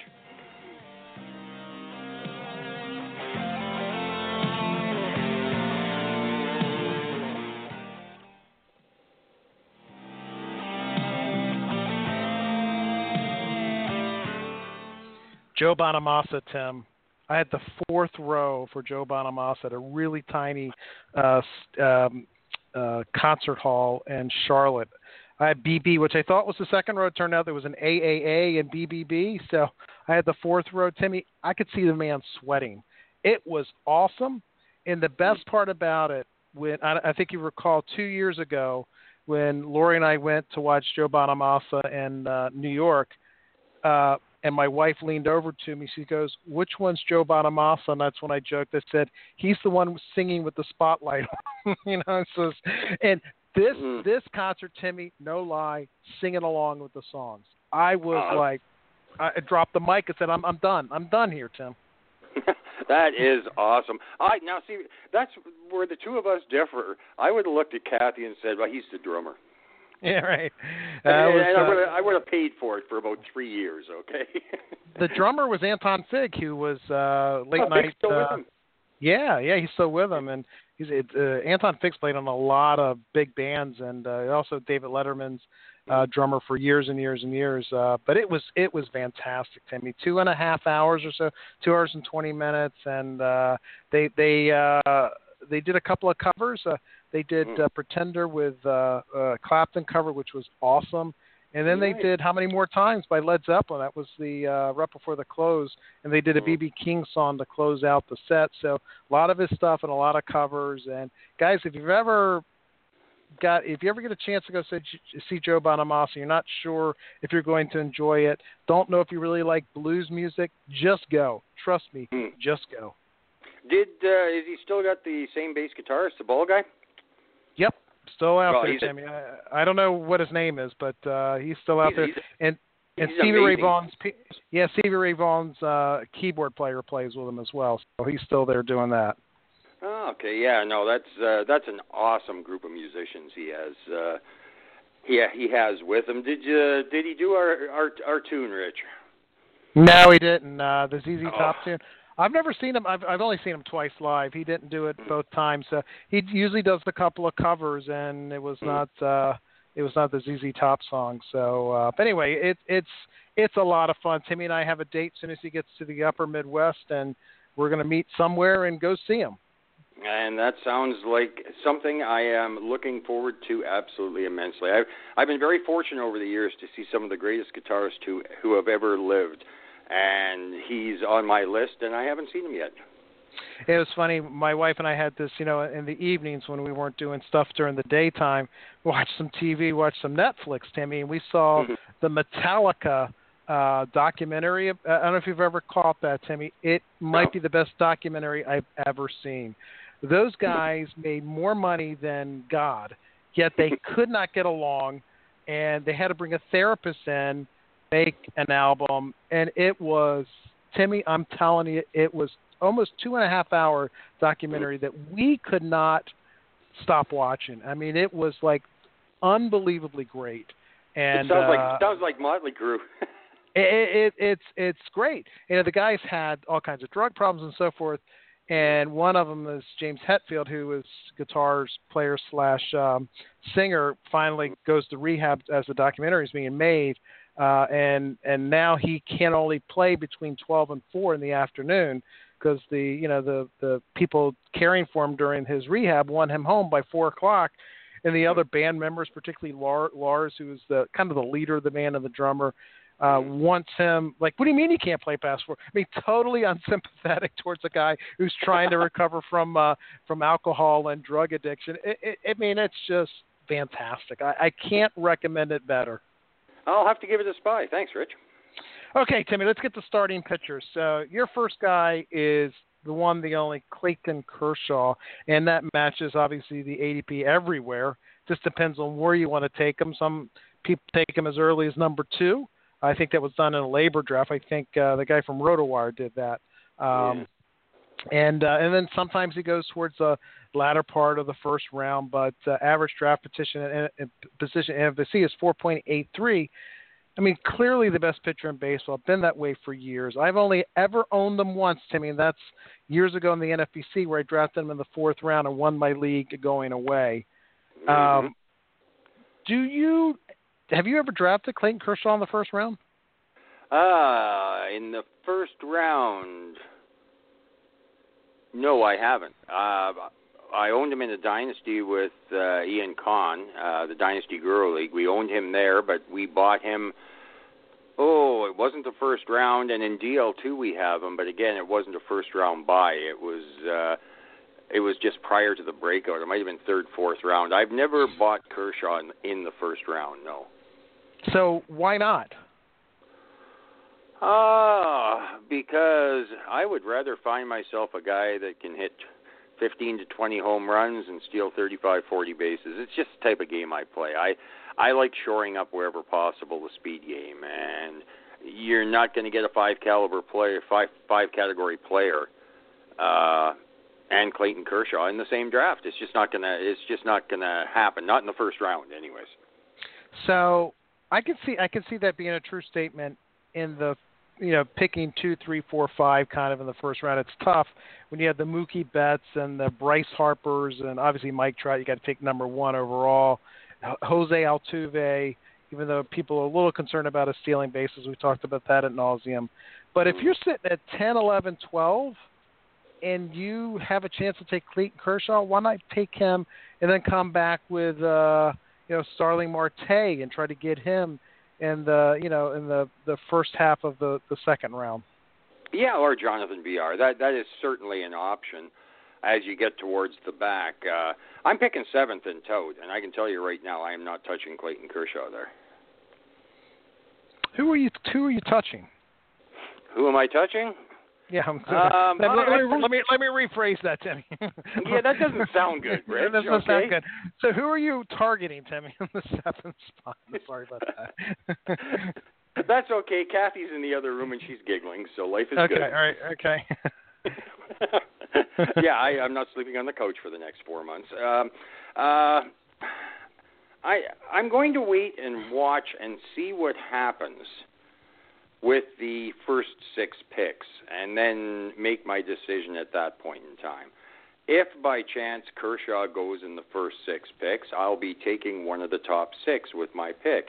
Speaker 6: Joe Bonamassa, Tim. I had the fourth row for Joe Bonamassa at a really tiny uh, um, uh, concert hall in Charlotte. I had BB, which I thought was the second row. It turned out there was an AAA and BBB. So I had the fourth row. Timmy, I could see the man sweating. It was awesome. And the best part about it, when I, I think you recall two years ago when Lori and I went to watch Joe Bonamassa in uh, New York, uh, and my wife leaned over to me. She goes, "Which one's Joe Bonamassa?" And that's when I joked. I said, "He's the one singing with the spotlight." you know, so and this mm. this concert, Timmy, no lie, singing along with the songs. I was uh, like, I dropped the mic and said, "I'm I'm done. I'm done here, Tim."
Speaker 7: that is awesome. I now see that's where the two of us differ. I would have looked at Kathy and said, "Well, he's the drummer."
Speaker 6: Yeah, right.
Speaker 7: Uh, was, I, would have, I would have paid for it for about three years. Okay.
Speaker 6: the drummer was Anton Fig, who was uh, late
Speaker 7: oh,
Speaker 6: night.
Speaker 7: Still
Speaker 6: uh,
Speaker 7: with him.
Speaker 6: Yeah, yeah, he's still with him, and he's it, uh, Anton Fig's played on a lot of big bands, and uh, also David Letterman's uh, drummer for years and years and years. Uh, but it was it was fantastic, Timmy. Two and a half hours or so, two hours and twenty minutes, and uh, they they uh, they did a couple of covers. Uh, they did uh, Pretender with uh, uh, Clapton cover, which was awesome. And then they did How Many More Times by Led Zeppelin. That was the uh, right before the close. And they did a BB King song to close out the set. So a lot of his stuff and a lot of covers. And guys, if you've ever got, if you ever get a chance to go see, see Joe Bonamassa, you're not sure if you're going to enjoy it. Don't know if you really like blues music. Just go. Trust me.
Speaker 7: Mm.
Speaker 6: Just go.
Speaker 7: Did uh, is he still got the same bass guitarist, the ball guy?
Speaker 6: Yep, still out
Speaker 7: well,
Speaker 6: there, Timmy. I, I don't know what his name is, but uh, he's still out
Speaker 7: he's,
Speaker 6: there.
Speaker 7: He's,
Speaker 6: and and Stevie Ray
Speaker 7: amazing.
Speaker 6: Vaughan's yeah, Stevie Ray Vaughan's uh, keyboard player plays with him as well, so he's still there doing that.
Speaker 7: Oh, okay, yeah, no, that's uh, that's an awesome group of musicians he has. Uh, he he has with him. Did you did he do our our our tune, Rich?
Speaker 6: No, he didn't. Uh, the ZZ Top
Speaker 7: Oh.
Speaker 6: tune. I've never seen him. I've I've only seen him twice live. He didn't do it both times. Uh, he usually does a couple of covers, and it was
Speaker 7: Hmm.
Speaker 6: not uh, it was not the ZZ Top song. So, uh, but anyway, it, it's it's a lot of fun. Timmy and I have a date as soon as he gets to the Upper Midwest, and we're going to meet somewhere and go see him.
Speaker 7: And that sounds like something I am looking forward to absolutely immensely. I've I've been very fortunate over the years to see some of the greatest guitarists who who have ever lived, and he's on my list, and I haven't seen him yet.
Speaker 6: It was funny. My wife and I had this, you know, in the evenings when we weren't doing stuff during the daytime. Watch some TV, watch some Netflix, Timmy, and we saw
Speaker 7: Mhm.
Speaker 6: the Metallica uh documentary. I don't know if you've ever caught that, Timmy. It might
Speaker 7: No.
Speaker 6: be the best documentary I've ever seen. Those guys made more money than God, yet they could not get along, and they had to bring a therapist in, make an album, and it was Timmy. I'm telling you, it was almost two and a half hour documentary that we could not stop watching. I mean, it was like unbelievably great. And
Speaker 7: it sounds
Speaker 6: uh,
Speaker 7: like sounds like Motley Crue.
Speaker 6: it, it, it's it's great. You know, the guys had all kinds of drug problems and so forth, and one of them is James Hetfield, who is guitars player slash um, singer. Finally goes to rehab as the documentary is being made, uh, and and now he can only play between twelve and four in the afternoon because the you know the the people caring for him during his rehab want him home by four o'clock and the other band members, particularly Lars, who is the kind of the leader of the band and the drummer, uh, wants him like, what do you mean you can't play past four? I mean, totally unsympathetic towards a guy who's trying to recover from uh, from alcohol and drug addiction. It, it, I mean, it's just fantastic. I, I can't recommend it better.
Speaker 7: I'll have to give it a spy. Thanks, Rich.
Speaker 6: Okay, Timmy, let's get the starting pitchers. So your first guy is the one, the only Clayton Kershaw, and that matches obviously the ADP everywhere. Just depends on where you want to take him. Some people take him as early as number two. I think that was done in a LABR draft. I think uh, the guy from RotoWire did that. Um, And uh, and then sometimes he goes towards the latter part of the first round, but uh, average draft petition and, and position NFBC is 4.83. I mean, clearly the best pitcher in baseball. Been that way for years. I've only ever owned them once, Timmy, and that's years ago in the NFBC where I drafted them in the fourth round and won my league going away.
Speaker 7: Mm-hmm.
Speaker 6: Um, do you have you ever drafted Clayton Kershaw in the first round?
Speaker 7: Uh, in the first round, no, I haven't. Uh, I owned him in the dynasty with uh, Ian Kahn, uh, the Dynasty Guru League. We owned him there, but we bought him. Oh, it wasn't the first round, and in DL2 we have him, but again, it wasn't a first round buy. It was uh, it was just prior to the breakout. It might have been third, fourth round. I've never bought Kershaw in, in the first round. No.
Speaker 6: So why not?
Speaker 7: Ah, uh, because I would rather find myself a guy that can hit 15 to 20 home runs and steal 35, 40 bases. It's just the type of game I play. I I like shoring up wherever possible the speed game, and you're not going to get a five caliber player, five five category player, uh, and Clayton Kershaw in the same draft. It's just not gonna. It's just not gonna happen. Not in the first round, anyways.
Speaker 6: So I can see I can see that being a true statement in the you know, picking two, three, four, five kind of in the first round. It's tough when you have the Mookie Betts and the Bryce Harpers and obviously Mike Trout. You got to take number one overall. Jose Altuve, even though people are a little concerned about his stealing bases, we talked about that at nauseum. But if you're sitting at 10, 11, 12, and you have a chance to take Clayton Kershaw, why not take him and then come back with uh, you know Starling Marte and try to get him in the you know in the the first half of the the second round.
Speaker 7: Yeah, or Jonathan Villar. That that is certainly an option as you get towards the back. Uh, I'm picking seventh in tote, and I can tell you right now, I am not touching Clayton Kershaw there.
Speaker 6: Who are you? Who are you touching?
Speaker 7: Who am I touching?
Speaker 6: Yeah, I'm um, let, me, let, me, let, me, let me rephrase that, Timmy.
Speaker 7: yeah, that doesn't sound good, Rich.
Speaker 6: that doesn't
Speaker 7: okay?
Speaker 6: sound good. So, who are you targeting, Timmy, in the seventh spot? Sorry about that.
Speaker 7: That's okay. Kathy's in the other room and she's giggling, so life is
Speaker 6: okay,
Speaker 7: good.
Speaker 6: Okay, all right,
Speaker 7: okay. yeah, I, I'm not sleeping on the couch for the next four months. Um, uh, I I'm going to wait and watch and see what happens with the first six picks and then make my decision at that point in time. If by chance Kershaw goes in the first six picks, I'll be taking one of the top six with my pick.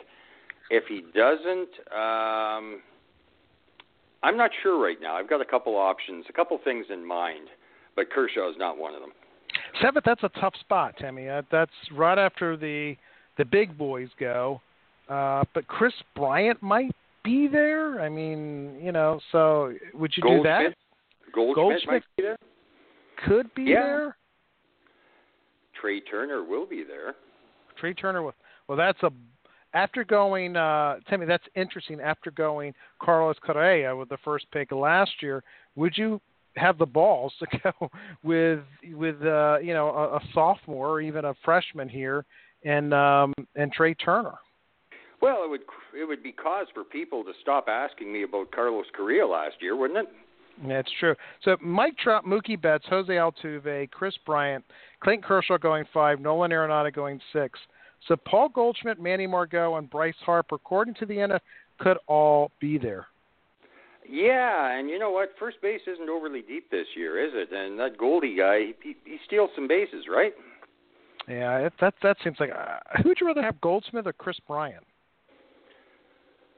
Speaker 7: If he doesn't, um, I'm not sure right now. I've got a couple options, a couple things in mind, but Kershaw is not one of them.
Speaker 6: Seventh, that's a tough spot, Timmy. Uh, that's right after the the big boys go. Uh, but Kris Bryant might be there? I mean, you know, so would you do that?
Speaker 7: Goldschmidt,
Speaker 6: Goldschmidt
Speaker 7: might be there.
Speaker 6: Could be
Speaker 7: yeah.
Speaker 6: there.
Speaker 7: Trey Turner will be there.
Speaker 6: Trey Turner with well, that's a after going. uh Timmy, that's interesting. After going Carlos Correa with the first pick last year, would you have the balls to go with with uh, you know a, a sophomore or even a freshman here and um, and Trey Turner?
Speaker 7: Well, it would it would be cause for people to stop asking me about Carlos Correa last year, wouldn't it?
Speaker 6: That's true. So Mike Trout, Mookie Betts, Jose Altuve, Kris Bryant, Clayton Kershaw going five, Nolan Arenado going six. So Paul Goldschmidt, Manny Margot, and Bryce Harper, according to the NFL, could all be there.
Speaker 7: Yeah, and you know what? First base isn't overly deep this year, is it? And that Goldie guy, he, he steals some bases, right?
Speaker 6: Yeah, that that seems like. Uh, who would you rather have, Goldschmidt or Kris Bryant?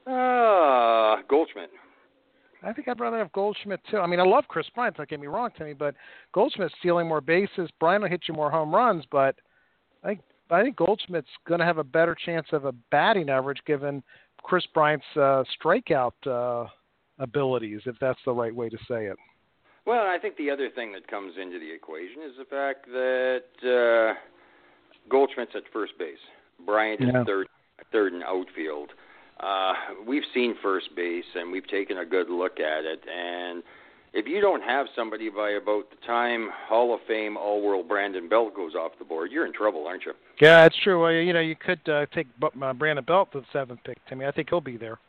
Speaker 7: Uh, Goldschmidt.
Speaker 6: I think I'd rather have Goldschmidt too. I mean, I love Kris Bryant. Don't get me wrong, Timmy, but Goldschmidt's stealing more bases. Bryant will hit you more home runs, but I think I think Goldschmidt's going to have a better chance of a batting average given Kris Bryant's uh, strikeout uh, abilities, if that's the right way to say it.
Speaker 7: Well, I think the other thing that comes into the equation is the fact that uh, Goldschmidt's at first base. Bryant is
Speaker 6: Yeah.
Speaker 7: third, third in outfield. Uh, we've seen first base and we've taken a good look at it. And if you don't have somebody by about the time Hall of Fame All World Brandon Belt goes off the board, you're in trouble, aren't you?
Speaker 6: Yeah, that's true. Well, you know, you could uh, take uh, Brandon Belt to the seventh pick, Timmy. I think he'll be there.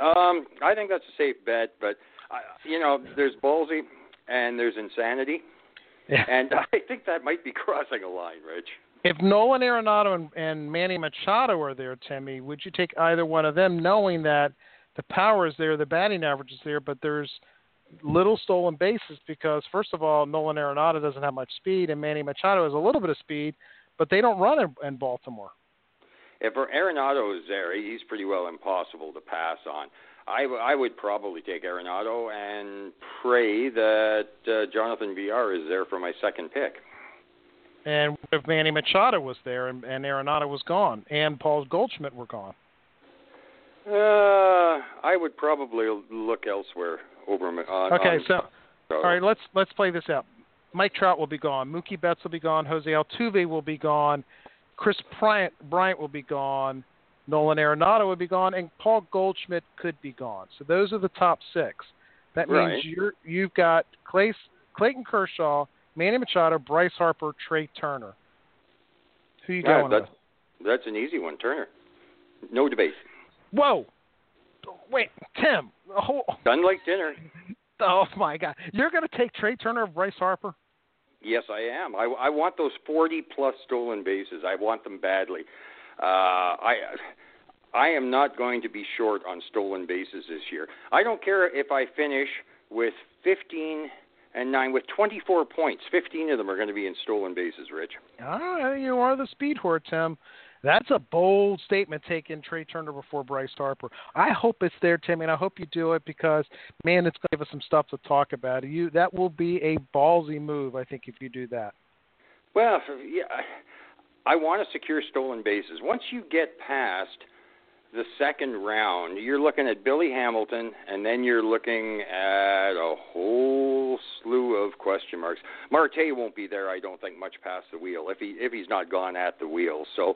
Speaker 7: Um, I think that's a safe bet, but uh, you know, there's ballsy and there's insanity,
Speaker 6: Yeah.
Speaker 7: and I think that might be crossing a line, Rich.
Speaker 6: If Nolan Arenado and, and Manny Machado are there, Timmy, would you take either one of them, knowing that the power is there, the batting average is there, but there's little stolen bases because, first of all, Nolan Arenado doesn't have much speed, and Manny Machado has a little bit of speed, but they don't run in, in Baltimore.
Speaker 7: If Arenado is there, he's pretty well impossible to pass on. I, w- I would probably take Arenado and pray that uh, Jonathan Villar is there for my second pick.
Speaker 6: And if Manny Machado was there and, and Arenado was gone and Paul Goldschmidt were gone?
Speaker 7: Uh, I would probably look elsewhere over. on,
Speaker 6: okay,
Speaker 7: on,
Speaker 6: so all right, let's let's play this out. Mike Trout will be gone. Mookie Betts will be gone. Jose Altuve will be gone. Kris Bryant, Bryant will be gone. Nolan Arenado will be gone, and Paul Goldschmidt could be gone. So those are the top six. That means
Speaker 7: right.
Speaker 6: you're you've got Clay, Clayton Kershaw, Manny Machado, Bryce Harper, Trey Turner. Who you
Speaker 7: yeah,
Speaker 6: going
Speaker 7: that's,
Speaker 6: with?
Speaker 7: That's an easy one, Turner. No debate.
Speaker 6: Whoa, wait, Tim. Oh,
Speaker 7: Done like dinner.
Speaker 6: Oh my God! You're going to take Trey Turner, or Bryce Harper?
Speaker 7: Yes, I am. I, I want those 40 plus stolen bases. I want them badly. Uh, I I am not going to be short on stolen bases this year. I don't care if I finish with 15 and 9 with 24 points. 15 of them are going to be in stolen bases, Rich.
Speaker 6: Ah, you are the speed whore, Tim. That's a bold statement taking Trey Turner before Bryce Harper. I hope it's there, Tim, and I hope you do it because man, it's going to give us some stuff to talk about. You that will be a ballsy move, I think, if you do that.
Speaker 7: Well, yeah, I want to secure stolen bases. Once you get past the second round, you're looking at Billy Hamilton, and then you're looking at a whole slew of question marks. Marte won't be there, I don't think, much past the wheel if he if he's not gone at the wheel. So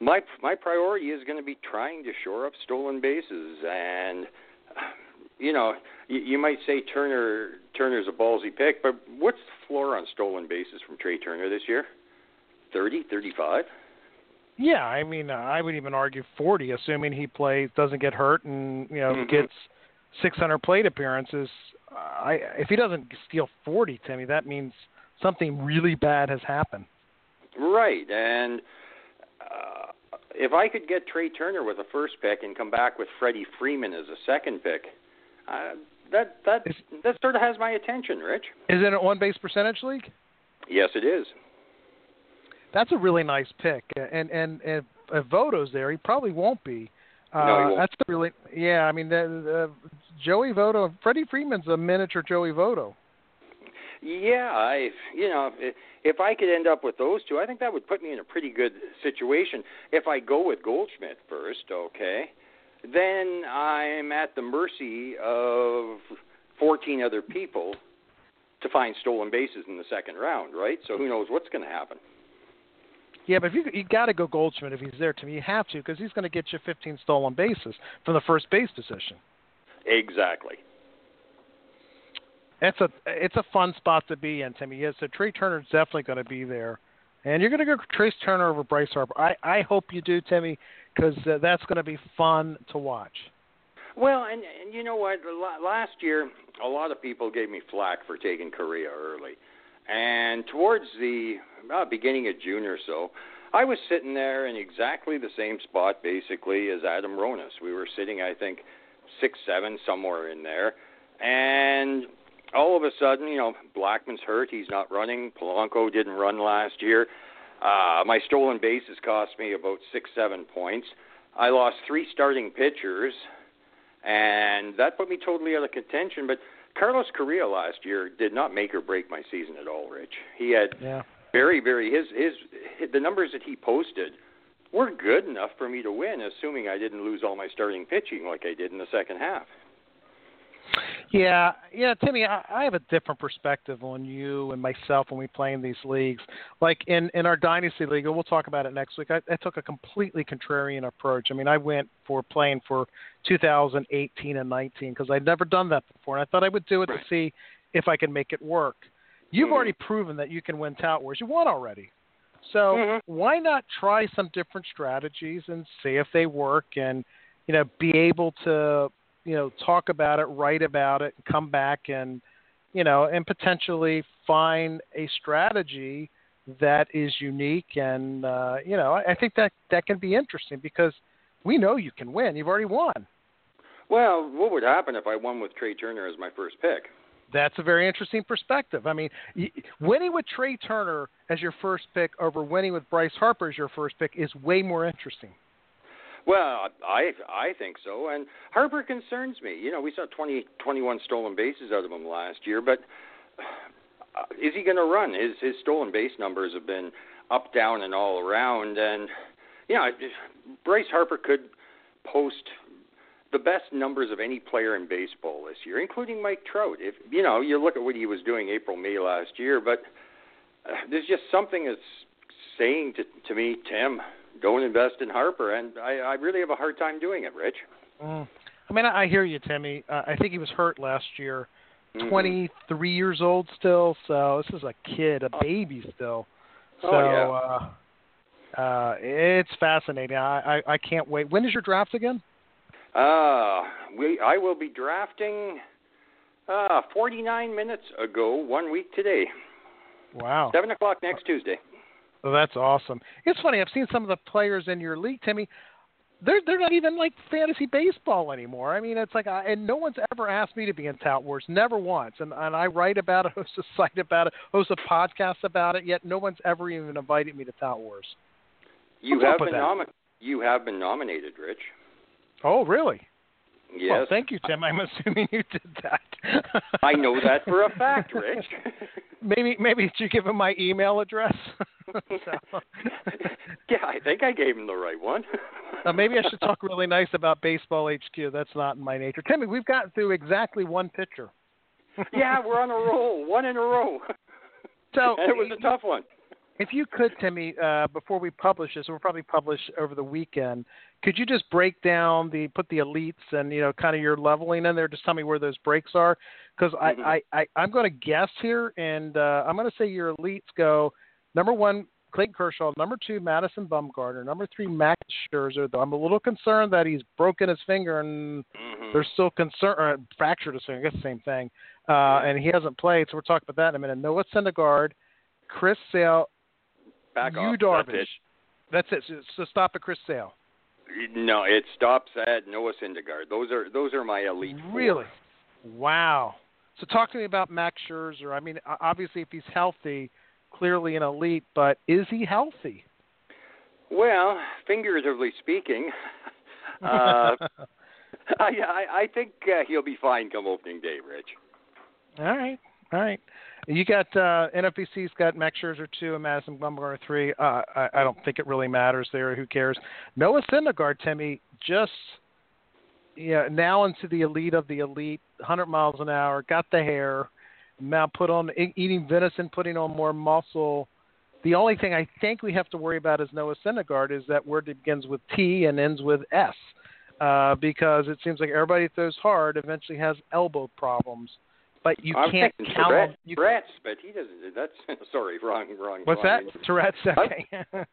Speaker 7: my my priority is going to be trying to shore up stolen bases, and you know you, you might say Turner Turner's a ballsy pick, but what's the floor on stolen bases from Trey Turner this year? Thirty, thirty-five.
Speaker 6: Yeah, I mean, uh, I would even argue 40, assuming he plays, doesn't get hurt, and you know
Speaker 7: mm-hmm.
Speaker 6: gets 600 plate appearances. Uh, I if he doesn't steal 40, Timmy, that means something really bad has happened.
Speaker 7: Right, and uh, if I could get Trey Turner with a first pick and come back with Freddie Freeman as a second pick, uh, that that
Speaker 6: is,
Speaker 7: that sort of has my attention, Rich.
Speaker 6: Is it a one base percentage league?
Speaker 7: Yes, it is.
Speaker 6: That's a really nice pick, and and, and if Votto's there, he probably won't be. Uh,
Speaker 7: no, he won't.
Speaker 6: That's really yeah. I mean, the, the, Joey Votto, Freddie Freeman's a miniature Joey Votto.
Speaker 7: Yeah, I you know if, if I could end up with those two, I think that would put me in a pretty good situation. If I go with Goldschmidt first, okay, then I'm at the mercy of 14 other people to find stolen bases in the second round, right? So who knows what's going to happen.
Speaker 6: Yeah, but if you you got to go Goldschmidt if he's there to me, you have to because he's going to get you 15 stolen bases from the first base position.
Speaker 7: Exactly.
Speaker 6: It's a it's a fun spot to be in, Timmy. Yeah, so Trey Turner's definitely going to be there, and you're going to go Trey Turner over Bryce Harper. I I hope you do, Timmy, because uh, that's going to be fun to watch.
Speaker 7: Well, and, and you know what? Last year, a lot of people gave me flack for taking Correa early, and towards the uh, beginning of June or so, I was sitting there in exactly the same spot, basically, as Adam Ronis. We were sitting, I think, six, seven, somewhere in there, and all of a sudden, you know, Blackmon's hurt. He's not running. Polanco didn't run last year. Uh, my stolen bases cost me about six, seven points. I lost three starting pitchers, and that put me totally out of contention. But Carlos Correa last year did not make or break my season at all, Rich. He had
Speaker 6: yeah.
Speaker 7: very, very his his the numbers that he posted were good enough for me to win, assuming I didn't lose all my starting pitching like I did in the second half.
Speaker 6: Yeah, yeah, Timmy, I, I have a different perspective on you and myself when we play in these leagues. Like in in our dynasty league, we'll talk about it next week. I, I took a completely contrarian approach. I mean, I went for playing for 2018 and 19 because I'd never done that before, and I thought I would do it
Speaker 7: right.
Speaker 6: to see if I can make it work. You've
Speaker 7: mm-hmm.
Speaker 6: already proven that you can win tout wars. You won already. So
Speaker 7: mm-hmm.
Speaker 6: why not try some different strategies and see if they work and you know be able to you know talk about it, write about it, come back and you know and potentially find a strategy that is unique and uh, you know I, I think that that can be interesting because we know you can win. You've already won.
Speaker 7: Well, what would happen if I won with Trey Turner as my first pick?
Speaker 6: That's a very interesting perspective. I mean, winning with Trey Turner as your first pick over winning with Bryce Harper as your first pick is way more interesting.
Speaker 7: Well, I I think so, and Harper concerns me. You know, we saw 20, 21 stolen bases out of him last year, but uh, is he going to run? His his stolen base numbers have been up, down, and all around, and you know, Bryce Harper could post the best numbers of any player in baseball this year, including Mike Trout. If you know, you look at what he was doing April, May last year, but uh, there's just something that's saying to to me, Tim, don't invest in Harper, and I, I really have a hard time doing it, Rich.
Speaker 6: Mm. I mean, I, I hear you, Timmy. Uh, I think he was hurt last year.
Speaker 7: Mhm.
Speaker 6: 23 years old still, so this is a kid, a baby still. So
Speaker 7: Oh, yeah.
Speaker 6: uh, uh, it's fascinating. I, I I can't wait. When is your draft again?
Speaker 7: Uh, we I will be drafting uh 49 minutes ago, one week today,
Speaker 6: Wow.
Speaker 7: seven o'clock next Tuesday.
Speaker 6: Well, that's awesome. It's funny. I've seen some of the players in your league, Timmy. They're they're not even like fantasy baseball anymore. I mean, it's like, I, and no one's ever asked me to be in Tout Wars, never once. And and I write about it, host a site about it, host a podcast about it. Yet no one's ever even invited me to Tout Wars.
Speaker 7: You
Speaker 6: What's
Speaker 7: have been
Speaker 6: that?
Speaker 7: nomi- You have been nominated, Rich.
Speaker 6: Oh, really?
Speaker 7: Yes.
Speaker 6: Well, thank you, Tim. I'm assuming you did that.
Speaker 7: I know that for a fact, Rich.
Speaker 6: maybe maybe did you give him my email address? So-
Speaker 7: yeah, I think I gave him the right one.
Speaker 6: Uh, maybe I should talk really nice about Baseball HQ. That's not in my nature. Timmy, we've gotten through exactly one pitcher.
Speaker 7: yeah, we're on a roll, one in a row.
Speaker 6: So
Speaker 7: and it was a tough one.
Speaker 6: If you could, Timmy, uh, before we publish this, we'll probably publish over the weekend. Could you just break down the put the elites and you know kind of your leveling in there? Just tell me where those breaks are, because
Speaker 7: Mhm.
Speaker 6: I, I, I I'm going to guess here, and uh, I'm going to say your elites go number one Clayton Kershaw, number two Madison Bumgarner, number three Max Scherzer. Though I'm a little concerned that he's broken his finger and
Speaker 7: Mhm.
Speaker 6: there's still concerned, or fractured his finger. I guess the same thing, uh, and he hasn't played. So we're talking about that in a minute. Noah Syndergaard, Chris Sale,
Speaker 7: Back
Speaker 6: you
Speaker 7: off.
Speaker 6: Darvish.
Speaker 7: That's
Speaker 6: That's it. So, so stop at Chris Sale.
Speaker 7: No, it stops at Noah Syndergaard. Those are those are my elite. four.
Speaker 6: Really? Wow. So talk to me about Max Scherzer. I mean, obviously, if he's healthy, clearly an elite, but is he healthy?
Speaker 7: Well, figuratively speaking, uh, I, I I think uh, he'll be fine come opening day, Rich.
Speaker 6: all right, all right. You got uh, NFBC's got Max Scherzer two and Madison Bumgarner three. Uh, I, I don't think it really matters there. Who cares? Noah Syndergaard, Timmy, just yeah, now into the elite of the elite, 100 miles an hour, got the hair, now put on eating venison, putting on more muscle. The only thing I think we have to worry about is Noah Syndergaard is that word that begins with T and ends with S, uh, because it seems like everybody throws hard eventually has elbow problems. But you
Speaker 7: I'm
Speaker 6: can't count
Speaker 7: Tourette's,
Speaker 6: on you.
Speaker 7: Tourette's, but he doesn't. That's sorry, wrong, wrong.
Speaker 6: What's
Speaker 7: wrong.
Speaker 6: that? Tourette's. Okay.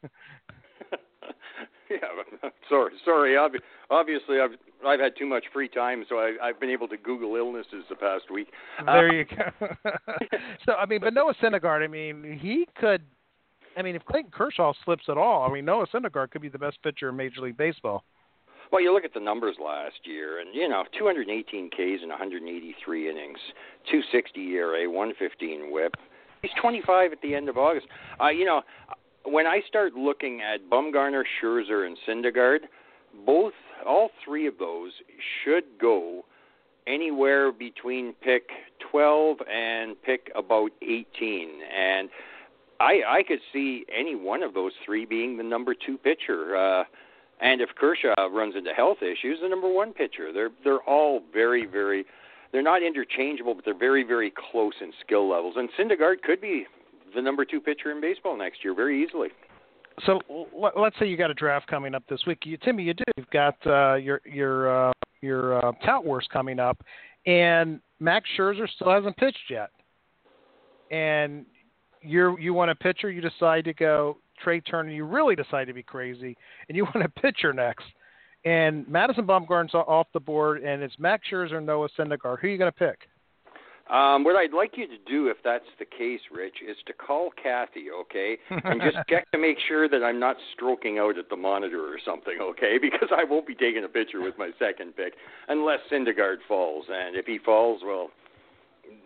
Speaker 7: yeah, but- sorry, sorry. Obvi- Obviously, I've I've had too much free time, so I, I've been able to Google illnesses the past week. Uh,
Speaker 6: there you go. so I mean, but Noah Syndergaard, I mean, he could. I mean, if Clayton Kershaw slips at all, I mean, Noah Syndergaard could be the best pitcher in Major League Baseball.
Speaker 7: Well, you look at the numbers last year, and you know, 218 Ks in 183 innings, 260 ERA, 115 WHIP. He's 25 at the end of August. Uh, you know, when I start looking at Bumgarner, Scherzer, and Syndergaard, both, all three of those should go anywhere between pick 12 and pick about 18, and I I could see any one of those three being the number two pitcher. Uh, and if Kershaw runs into health issues, the number one pitcher. They're they're all very very. They're not interchangeable, but they're very very close in skill levels. And Syndergaard could be the number two pitcher in baseball next year very easily.
Speaker 6: So let's say you got a draft coming up this week. You, Timmy, you do. You've got uh, your your uh, your uh, tout wars coming up, and Max Scherzer still hasn't pitched yet. And you're you want a pitcher, you decide to go Trey Turner. You really decide to be crazy, and you want a pitcher next. And Madison Bumgarner's off the board, and it's Max Scherzer or Noah Syndergaard. Who are you going to pick?
Speaker 7: Um, what I'd like you to do, if that's the case, Rich, is to call Kathy, okay, and just check to make sure that I'm not stroking out at the monitor or something, okay? Because I won't be taking a picture with my second pick unless Syndergaard falls, and if he falls, well,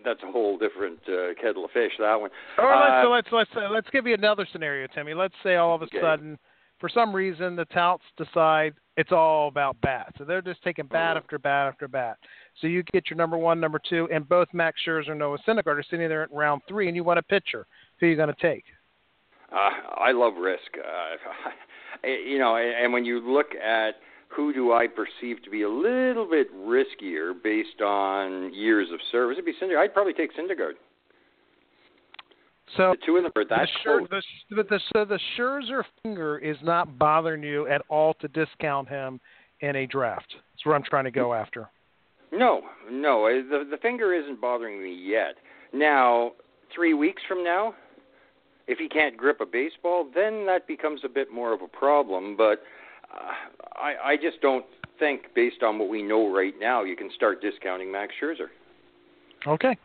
Speaker 7: that's a whole different uh, kettle of fish. That one.
Speaker 6: Or
Speaker 7: Uh,
Speaker 6: let's let's let's uh, let's give you another scenario, Timmy. Let's say all of a
Speaker 7: Okay.
Speaker 6: sudden for some reason the touts decide it's all about bat. So they're just taking bat after bat after bat. So you get your number one, number two, and both Max Scherzer and Noah Syndergaard are sitting there at round three, and you want a pitcher. Who are you going to take?
Speaker 7: Uh, I love risk. Uh, you know, and when you look at who do I perceive to be a little bit riskier based on years of service, it'd be Syndergaard. I'd probably take Syndergaard.
Speaker 6: So
Speaker 7: the two of them are that
Speaker 6: the,
Speaker 7: close.
Speaker 6: the, the, so the Scherzer finger is not bothering you at all to discount him in a draft. That's what I'm trying to go after.
Speaker 7: No, no, the the finger isn't bothering me yet. Now, three weeks from now, if he can't grip a baseball, then that becomes a bit more of a problem. But uh, I I just don't think, based on what we know right now, you can start discounting Max Scherzer.
Speaker 6: Okay.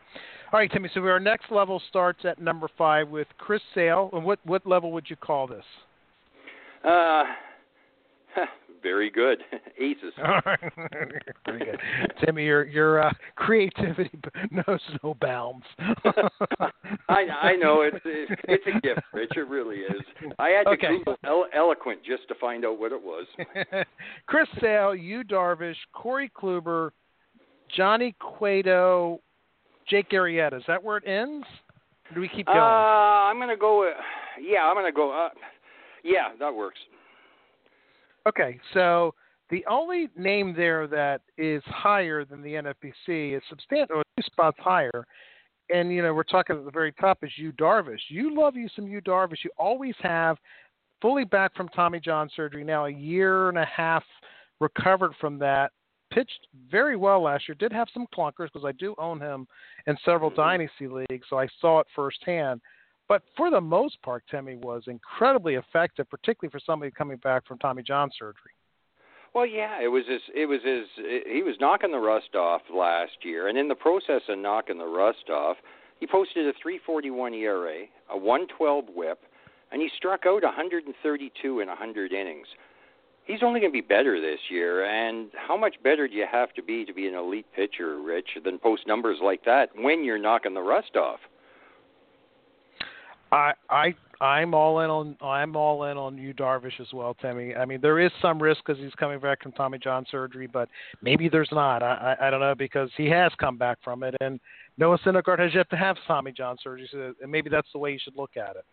Speaker 6: All right, Timmy. So our next level starts at number five with Chris Sale. And what what level would you call this?
Speaker 7: Uh, very good. Aces.
Speaker 6: All right. Very good. Timmy, your your uh, creativity knows no bounds.
Speaker 7: I I know it's it's a gift, Rich. It really is. I had to
Speaker 6: Okay.
Speaker 7: Google elo- eloquent just to find out what it was.
Speaker 6: Chris Sale, Yu Darvish, Corey Kluber, Johnny Cueto, Jake Arrieta. Is that where it ends? Or do we keep
Speaker 7: Uh,
Speaker 6: going?
Speaker 7: I'm gonna go. With, yeah, I'm gonna go. Uh, yeah, that works.
Speaker 6: Okay, so the only name there that is higher than the NFBC is substantial, or two spots higher. And you know, we're talking at the very top is Yu Darvish. You love you some Yu Darvish. You always have fully back from Tommy John surgery now, a year and a half recovered from that. Pitched very well last year. Did have some clunkers because I do own him in several mm-hmm. dynasty leagues, so I saw it firsthand. But for the most part, Timmy was incredibly effective, particularly for somebody coming back from Tommy John surgery.
Speaker 7: Well, yeah, it was his. It was his. He was knocking the rust off last year, and in the process of knocking the rust off, he posted a 3.41 ERA, a 1.12 WHIP, and he struck out 132 in 100 innings. He's only going to be better this year, and how much better do you have to be to be an elite pitcher, Rich, than post numbers like that when you're knocking the rust off?
Speaker 6: I I I'm all in on I'm all in on Yu Darvish as well, Timmy. I mean, there is some risk because he's coming back from Tommy John surgery, but maybe there's not. I, I I don't know because he has come back from it, and Noah Syndergaard has yet to have Tommy John surgery, so and maybe that's the way you should look at it.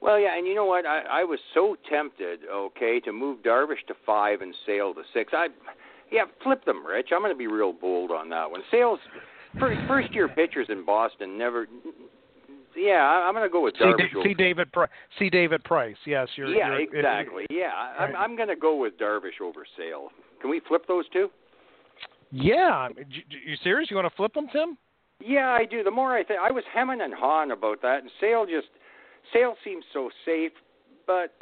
Speaker 7: Well, yeah, and you know what? I, I was so tempted, okay, to move Darvish to five and Sale to six. I, yeah, flip them, Rich. I'm going to be real bold on that one. Sales, first, first year pitchers in Boston never. Yeah, I- I'm going to go with
Speaker 6: See,
Speaker 7: Darvish.
Speaker 6: Da-
Speaker 7: over-
Speaker 6: see David see David Price. Yes, you're.
Speaker 7: yeah,
Speaker 6: you're,
Speaker 7: exactly. Yeah, I- I'm,
Speaker 6: Right.
Speaker 7: I'm going to go with Darvish over Sale. Can we flip those two?
Speaker 6: Yeah, you, you serious? You want to flip them, Tim?
Speaker 7: Yeah, I do. The more I think, I was hemming and hawing about that, and Sale just Sale seems so safe, but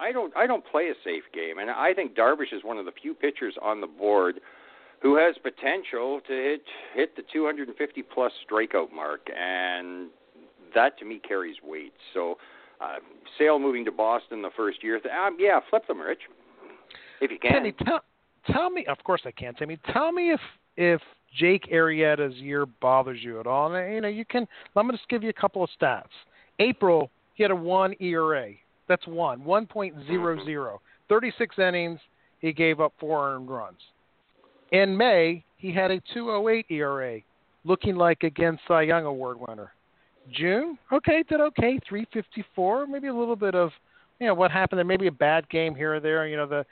Speaker 7: I don't I don't play a safe game, and I think Darvish is one of the few pitchers on the board who has potential to hit hit the 250 plus strikeout mark, and that to me carries weight. So, uh, Sale moving to Boston the first year, th- um, yeah, flip them, Rich, if you can.
Speaker 6: Timmy, tell, tell me. Of course I can, Timmy. Tell me if if Jake Arrieta's year bothers you at all. And, you know, you can. I'm going to just give you a couple of stats. April, he had a one ERA. That's one, one point zero zero. Thirty-six innings. He gave up four earned runs. In May, he had a 208 ERA, looking like again Cy Young Award winner. June, okay, did okay, 354. Maybe a little bit of, you know, what happened there. Maybe a bad game here or there. You know, the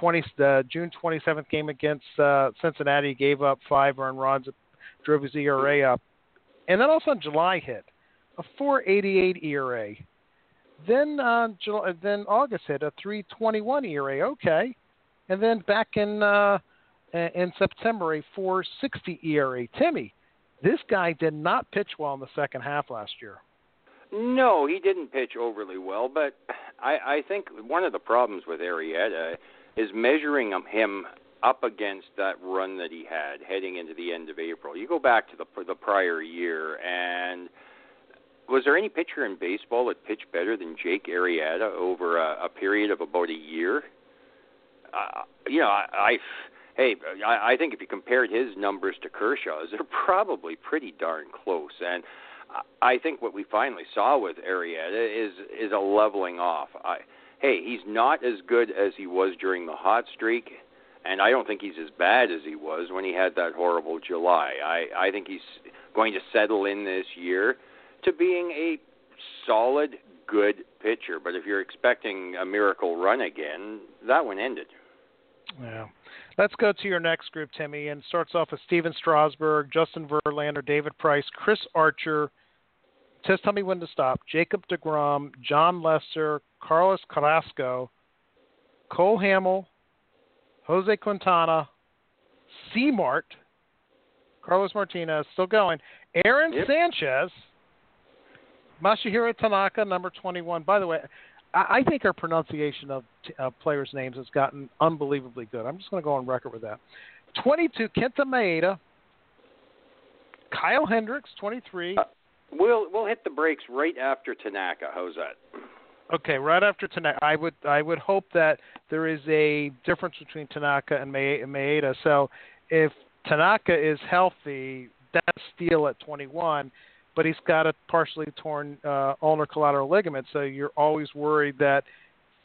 Speaker 6: 20, the June 27th game against uh, Cincinnati gave up five earned runs, drove his ERA up, and then also July hit a 4.88 ERA. Then uh, July, then August hit a 3.21 ERA. Okay, and then back in uh, in September a 4.60 ERA. Timmy, this guy did not pitch well in the second half last year.
Speaker 7: No, he didn't pitch overly well, but I, I think one of the problems with Arrieta is measuring him- up against that run that he had heading into the end of April. You go back to the the prior year, and was there any pitcher in baseball that pitched better than Jake Arrieta over a, a period of about a year? Uh, you know, I, I hey, I, I think if you compared his numbers to Kershaw's, they're probably pretty darn close. And I think what we finally saw with Arrieta is is a leveling off. I hey, he's not as good as he was during the hot streak, and I don't think he's as bad as he was when he had that horrible July. I I think he's going to settle in this year to being a solid, good pitcher. But if you're expecting a miracle run again, that one ended.
Speaker 6: Yeah. Let's go to your next group, Timmy, and starts off with Stephen Strasburg, Justin Verlander, David Price, Chris Archer. Just tell me when to stop. Jacob DeGrom, Jon Lester, Carlos Carrasco, Cole Hamel, Jose Quintana, C. Mart, Carlos Martinez, still going. Aaron
Speaker 7: yep.
Speaker 6: Sanchez, Masahiro Tanaka, number 21. By the way, I, I think our pronunciation of uh, players' names has gotten unbelievably good. I'm just going to go on record with that. 22, Kenta Maeda. Kyle Hendricks, 23.
Speaker 7: Uh, we'll we'll hit the brakes right after Tanaka. How's that?
Speaker 6: Okay, right after Tanaka, I would I would hope that there is a difference between Tanaka and Maeda. So if Tanaka is healthy, that's steal at 21 but he's got a partially torn uh, ulnar collateral ligament, so you're always worried that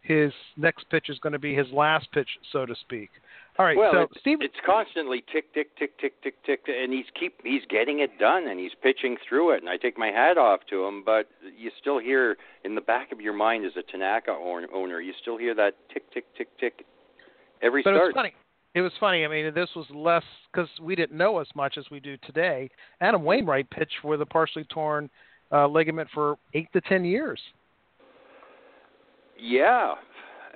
Speaker 6: his next pitch is going to be his last pitch, so to speak. All right,
Speaker 7: well,
Speaker 6: so
Speaker 7: it's,
Speaker 6: Steve,
Speaker 7: it's constantly tick, tick, tick, tick, tick, tick, and he's keep he's getting it done, and he's pitching through it, and I take my hat off to him. But you still hear in the back of your mind as a Tanaka owner, you still hear that tick, tick, tick, tick every
Speaker 6: but
Speaker 7: start.
Speaker 6: It's funny it was funny. I mean, this was less because we didn't know as much as we do today. Adam Wainwright pitched with a partially torn uh, ligament for eight to ten years.
Speaker 7: Yeah,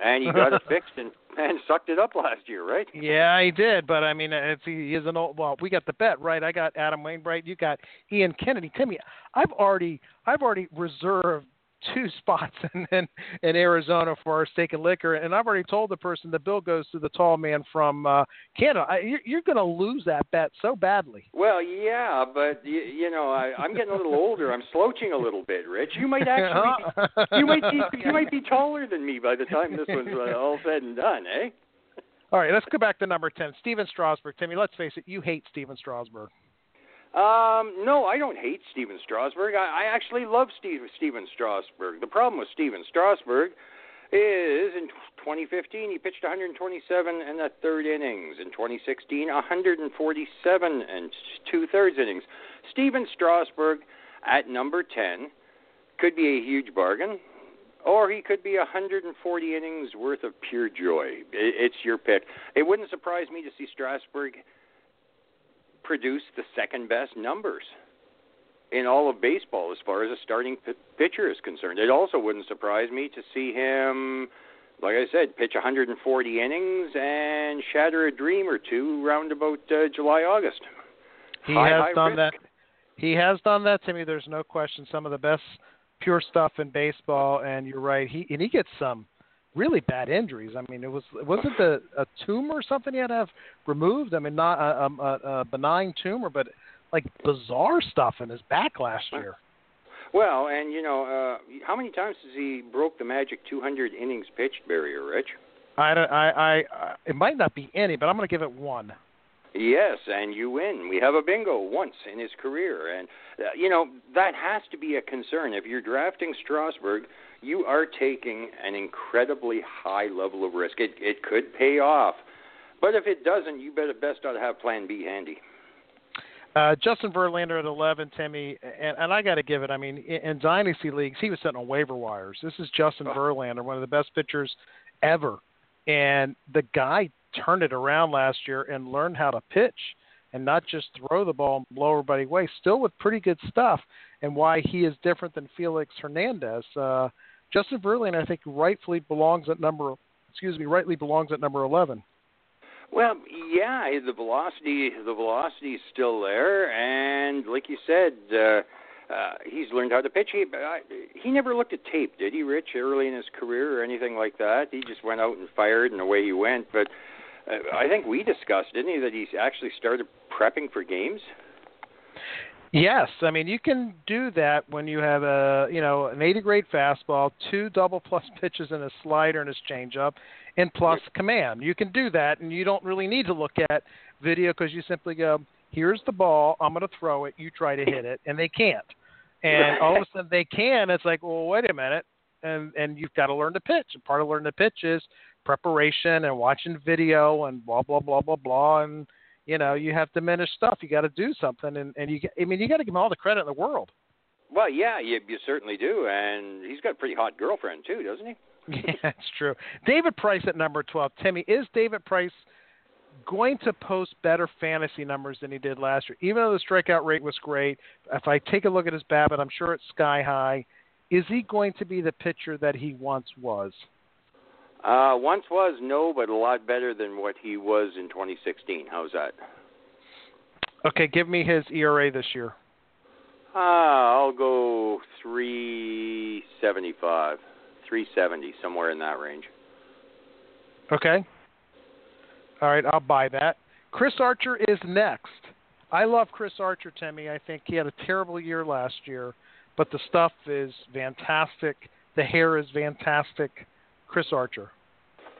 Speaker 7: and he got it fixed and and sucked it up last year, right?
Speaker 6: Yeah, he did. But I mean, it's, he is an old. Well, we got the bet right. I got Adam Wainwright. You got Ian Kennedy. Timmy, I've already I've already reserved two spots in, in, in Arizona for our steak and liquor, and I've already told the person the bill goes to the tall man from uh, Canada. I, you're, you're going to lose that bet so badly.
Speaker 7: Well, yeah, but you, you know, I, I'm getting a little older. I'm slouching a little bit, Rich. You might actually, be, you might be, you might be taller than me by the time this one's uh, all said and done, eh?
Speaker 6: All right, let's go back to number ten, Stephen Strasburg. Timmy, let's face it, you hate Stephen Strasburg.
Speaker 7: Um, no, I don't hate Stephen Strasburg. I, I actually love Steve, Stephen Strasburg. The problem with Stephen Strasburg is in 2015 he pitched 127 and a third innings. In 2016, 147 and two thirds innings. Stephen Strasburg at number 10 could be a huge bargain, or he could be 140 innings worth of pure joy. It's your pick. It wouldn't surprise me to see Strasburg produced the second best numbers in all of baseball as far as a starting p- pitcher is concerned. It also wouldn't surprise me to see him, like I said, pitch 140 innings and shatter a dream or two round about uh, July August.
Speaker 6: He
Speaker 7: high,
Speaker 6: has
Speaker 7: high
Speaker 6: done
Speaker 7: risk.
Speaker 6: that. He has done that, Timmy. There's no question. Some of the best pure stuff in baseball, and you're right. He and he gets some really bad injuries. I mean, it was wasn't the a tumor or something he had to have removed. I mean, not a, a, a benign tumor, but like bizarre stuff in his back last year.
Speaker 7: Well, and you know, uh, how many times has he broke the magic 200 innings pitched barrier, Rich?
Speaker 6: I, don't I, I, it might not be any, but I'm going to give it one.
Speaker 7: Yes, and you win. We have a bingo once in his career, and uh, you know that has to be a concern. If you're drafting Strasburg, you are taking an incredibly high level of risk. It it could pay off, but if it doesn't, you better best ought to have Plan B handy.
Speaker 6: Uh, Justin Verlander at 11, Timmy, and, and I got to give it. I mean, in, in dynasty leagues, he was sitting on waiver wires. This is Justin oh. Verlander, one of the best pitchers ever, and the guy turned it around last year and learned how to pitch and not just throw the ball and blow everybody away. Still with pretty good stuff, and why he is different than Felix Hernandez. Uh, Justin Verlander, I think, rightfully belongs at number. Excuse me, rightly belongs at number eleven.
Speaker 7: Well, yeah, the velocity, the velocity is still there, and like you said, uh, uh, he's learned how to pitch. He uh, he never looked at tape, did he, Rich? Early in his career or anything like that. He just went out and fired, and away he went. But uh, I think we discussed, didn't he, that he's actually started prepping for games.
Speaker 6: Yes, I mean you can do that when you have a you know an 80 grade fastball, two double plus pitches and a slider and his changeup, and plus command. You can do that, and you don't really need to look at video because you simply go, "Here's the ball. I'm going to throw it. You try to hit it," and they can't. And all of a sudden they can. It's like, well, wait a minute. and and you've got to learn to pitch. And part of learning to pitch is preparation and watching video and blah blah blah blah blah and you know you have diminished stuff. You got to do something, and and you I mean you got to give him all the credit in the world.
Speaker 7: Well, yeah, you, you certainly do, and he's got a pretty hot girlfriend too, doesn't he?
Speaker 6: yeah, that's true. David Price at number twelve. Timmy, is David Price going to post better fantasy numbers than he did last year? Even though the strikeout rate was great, if I take a look at his BABIP, I'm sure it's sky high. Is he going to be the pitcher that he once was?
Speaker 7: Uh, once was no, but a lot better than what he was in 2016. How's that?
Speaker 6: Okay, give me his ERA this year.
Speaker 7: Uh, I'll go 375, 370, somewhere in that range.
Speaker 6: Okay. All right, I'll buy that. Chris Archer is next. I love Chris Archer, Timmy. I think he had a terrible year last year, but the stuff is fantastic. The hair is fantastic. Chris Archer.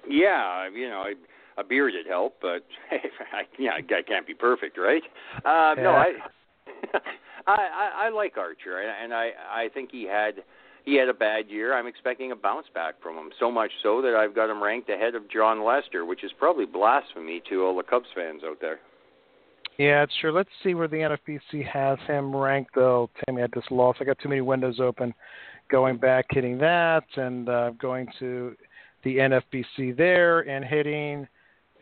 Speaker 7: Yeah, you know, a beard would help, but I, yeah, I can't be perfect, right? Uh,
Speaker 6: yeah.
Speaker 7: No, I, I, I, like Archer, and I, I think he had he had a bad year. I'm expecting a bounce back from him. So much so that I've got him ranked ahead of Jon Lester, which is probably blasphemy to all the Cubs fans out there.
Speaker 6: Yeah, it's true. Let's see where the NFBC has him ranked, though. Timmy, I just lost. I got too many windows open. Going back, hitting that, and uh, going to the NFBC there, and hitting.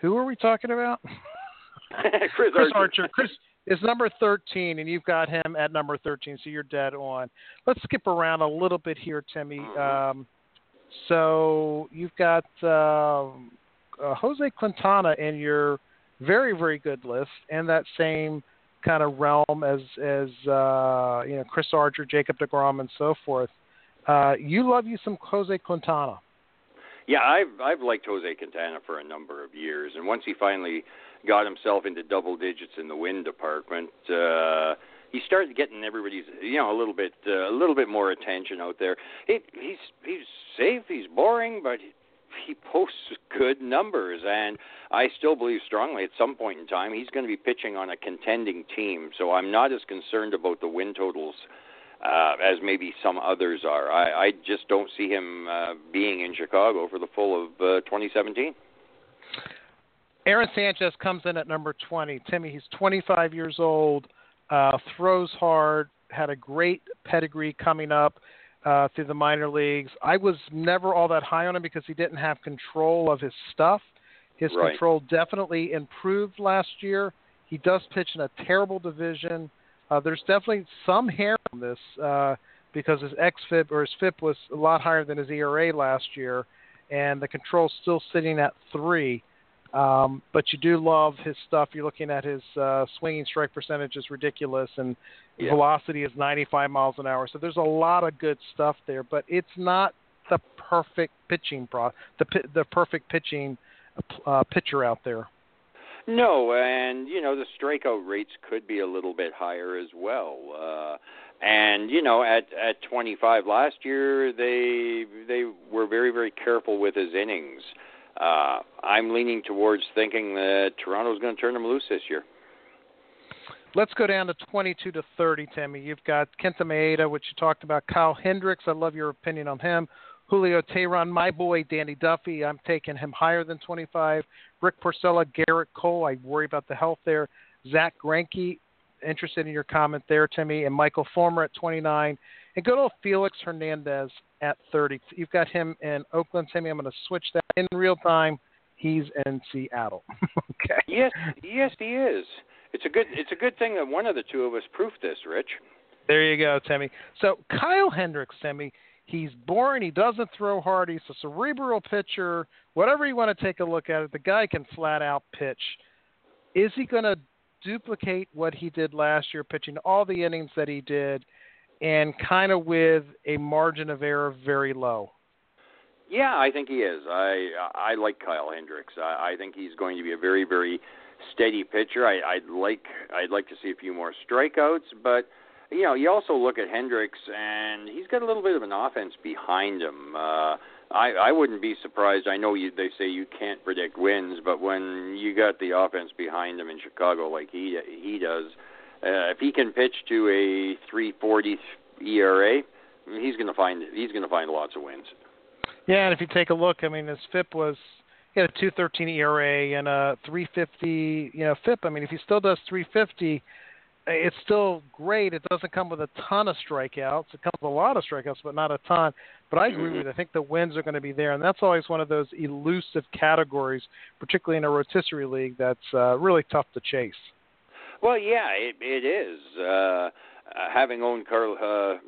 Speaker 6: Who are we talking about?
Speaker 7: Chris,
Speaker 6: Chris
Speaker 7: Archer.
Speaker 6: Archer. Chris is number 13, and you've got him at number 13, so you're dead on. Let's skip around a little bit here, Timmy. Um, so you've got uh, uh, Jose Quintana in your very, very good list, and that same kind of realm as as uh, you know Chris Archer, Jacob Degrom, and so forth. Uh, you love you some Jose Quintana.
Speaker 7: Yeah, I've I've liked Jose Quintana for a number of years, and once he finally got himself into double digits in the win department, uh, he started getting everybody's you know a little bit uh, a little bit more attention out there. He, he's he's safe, he's boring, but he posts good numbers, and I still believe strongly at some point in time he's going to be pitching on a contending team. So I'm not as concerned about the win totals uh, as maybe some others are. I, I just don't see him uh, being in Chicago for the full of uh, 2017.
Speaker 6: Aaron Sanchez comes in at number 20. Timmy, he's 25 years old, uh, throws hard, had a great pedigree coming up uh, through the minor leagues. I was never all that high on him because he didn't have control of his stuff. His
Speaker 7: Right.
Speaker 6: control definitely improved last year. He does pitch in a terrible division. Uh, there's definitely some hair on this uh, because his xFIP or his FIP was a lot higher than his ERA last year, and the control's still sitting at three. Um, but you do love his stuff. You're looking at his uh, swinging strike percentage is ridiculous, and
Speaker 7: Yeah.
Speaker 6: velocity is 95 miles an hour. So there's a lot of good stuff there, but it's not the perfect pitching pro the the perfect pitching uh, pitcher out there.
Speaker 7: No, and you know the strikeout rates could be a little bit higher as well. Uh, and you know at at 25 last year they they were very very careful with his innings. Uh, I'm leaning towards thinking that Toronto's going to turn him loose this year.
Speaker 6: Let's go down to 22 to 30, Timmy. You've got Kenta Maeda, which you talked about. Kyle Hendricks, I love your opinion on him. Julio Teheran, my boy Danny Duffy, I'm taking him higher than 25. Rick Porcello, Gerrit Cole, I worry about the health there. Zack Greinke, interested in your comment there, Timmy, and Michael Fulmer at 29. And good old Felix Hernandez at 30. You've got him in Oakland, Timmy. I'm going to switch that in real time. He's in Seattle. okay.
Speaker 7: Yes, yes, he is. It's a good it's a good thing that one of the two of us proofed this, Rich.
Speaker 6: There you go, Timmy. So Kyle Hendricks, Timmy, he's boring. He doesn't throw hard. He's a cerebral pitcher. Whatever you want to take a look at it, the guy can flat out pitch. Is he going to duplicate what he did last year, pitching all the innings that he did, and kind of with a margin of error very low?
Speaker 7: Yeah, I think he is. I I like Kyle Hendricks. I, I think he's going to be a very very steady pitcher. I, I'd like I'd like to see a few more strikeouts, but you know you also look at Hendricks and he's got a little bit of an offense behind him. Uh, I I wouldn't be surprised. I know you they say you can't predict wins, but when you got the offense behind him in Chicago like he he does, uh, if he can pitch to a 3.40 ERA, he's going to find he's going to find lots of wins.
Speaker 6: Yeah, and if you take a look, I mean, his FIP was he had a 213 ERA and a 350, you know, FIP. I mean, if he still does 350, it's still great. It doesn't come with a ton of strikeouts. It comes with a lot of strikeouts, but not a ton. But I agree with you. I think the wins are going to be there, and that's always one of those elusive categories, particularly in a rotisserie league, that's uh, really tough to chase.
Speaker 7: Well, yeah, it, it is. Uh, having owned Carl uh,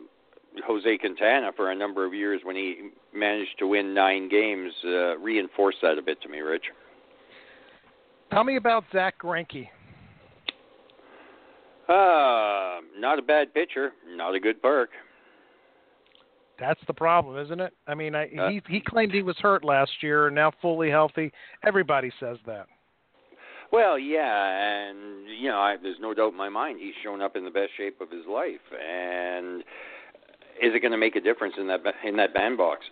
Speaker 7: Jose Quintana for a number of years when he managed to win nine games uh, reinforced that a bit to me, Rich.
Speaker 6: Tell me about Zack Greinke.
Speaker 7: Uh, not a bad pitcher, not a good perk.
Speaker 6: That's the problem, isn't it? I mean, I,
Speaker 7: uh,
Speaker 6: he he claimed he was hurt last year, and now fully healthy. Everybody says that.
Speaker 7: Well, yeah, and you know, I, there's no doubt in my mind he's shown up in the best shape of his life, and is it going to make a difference in that in that bandbox?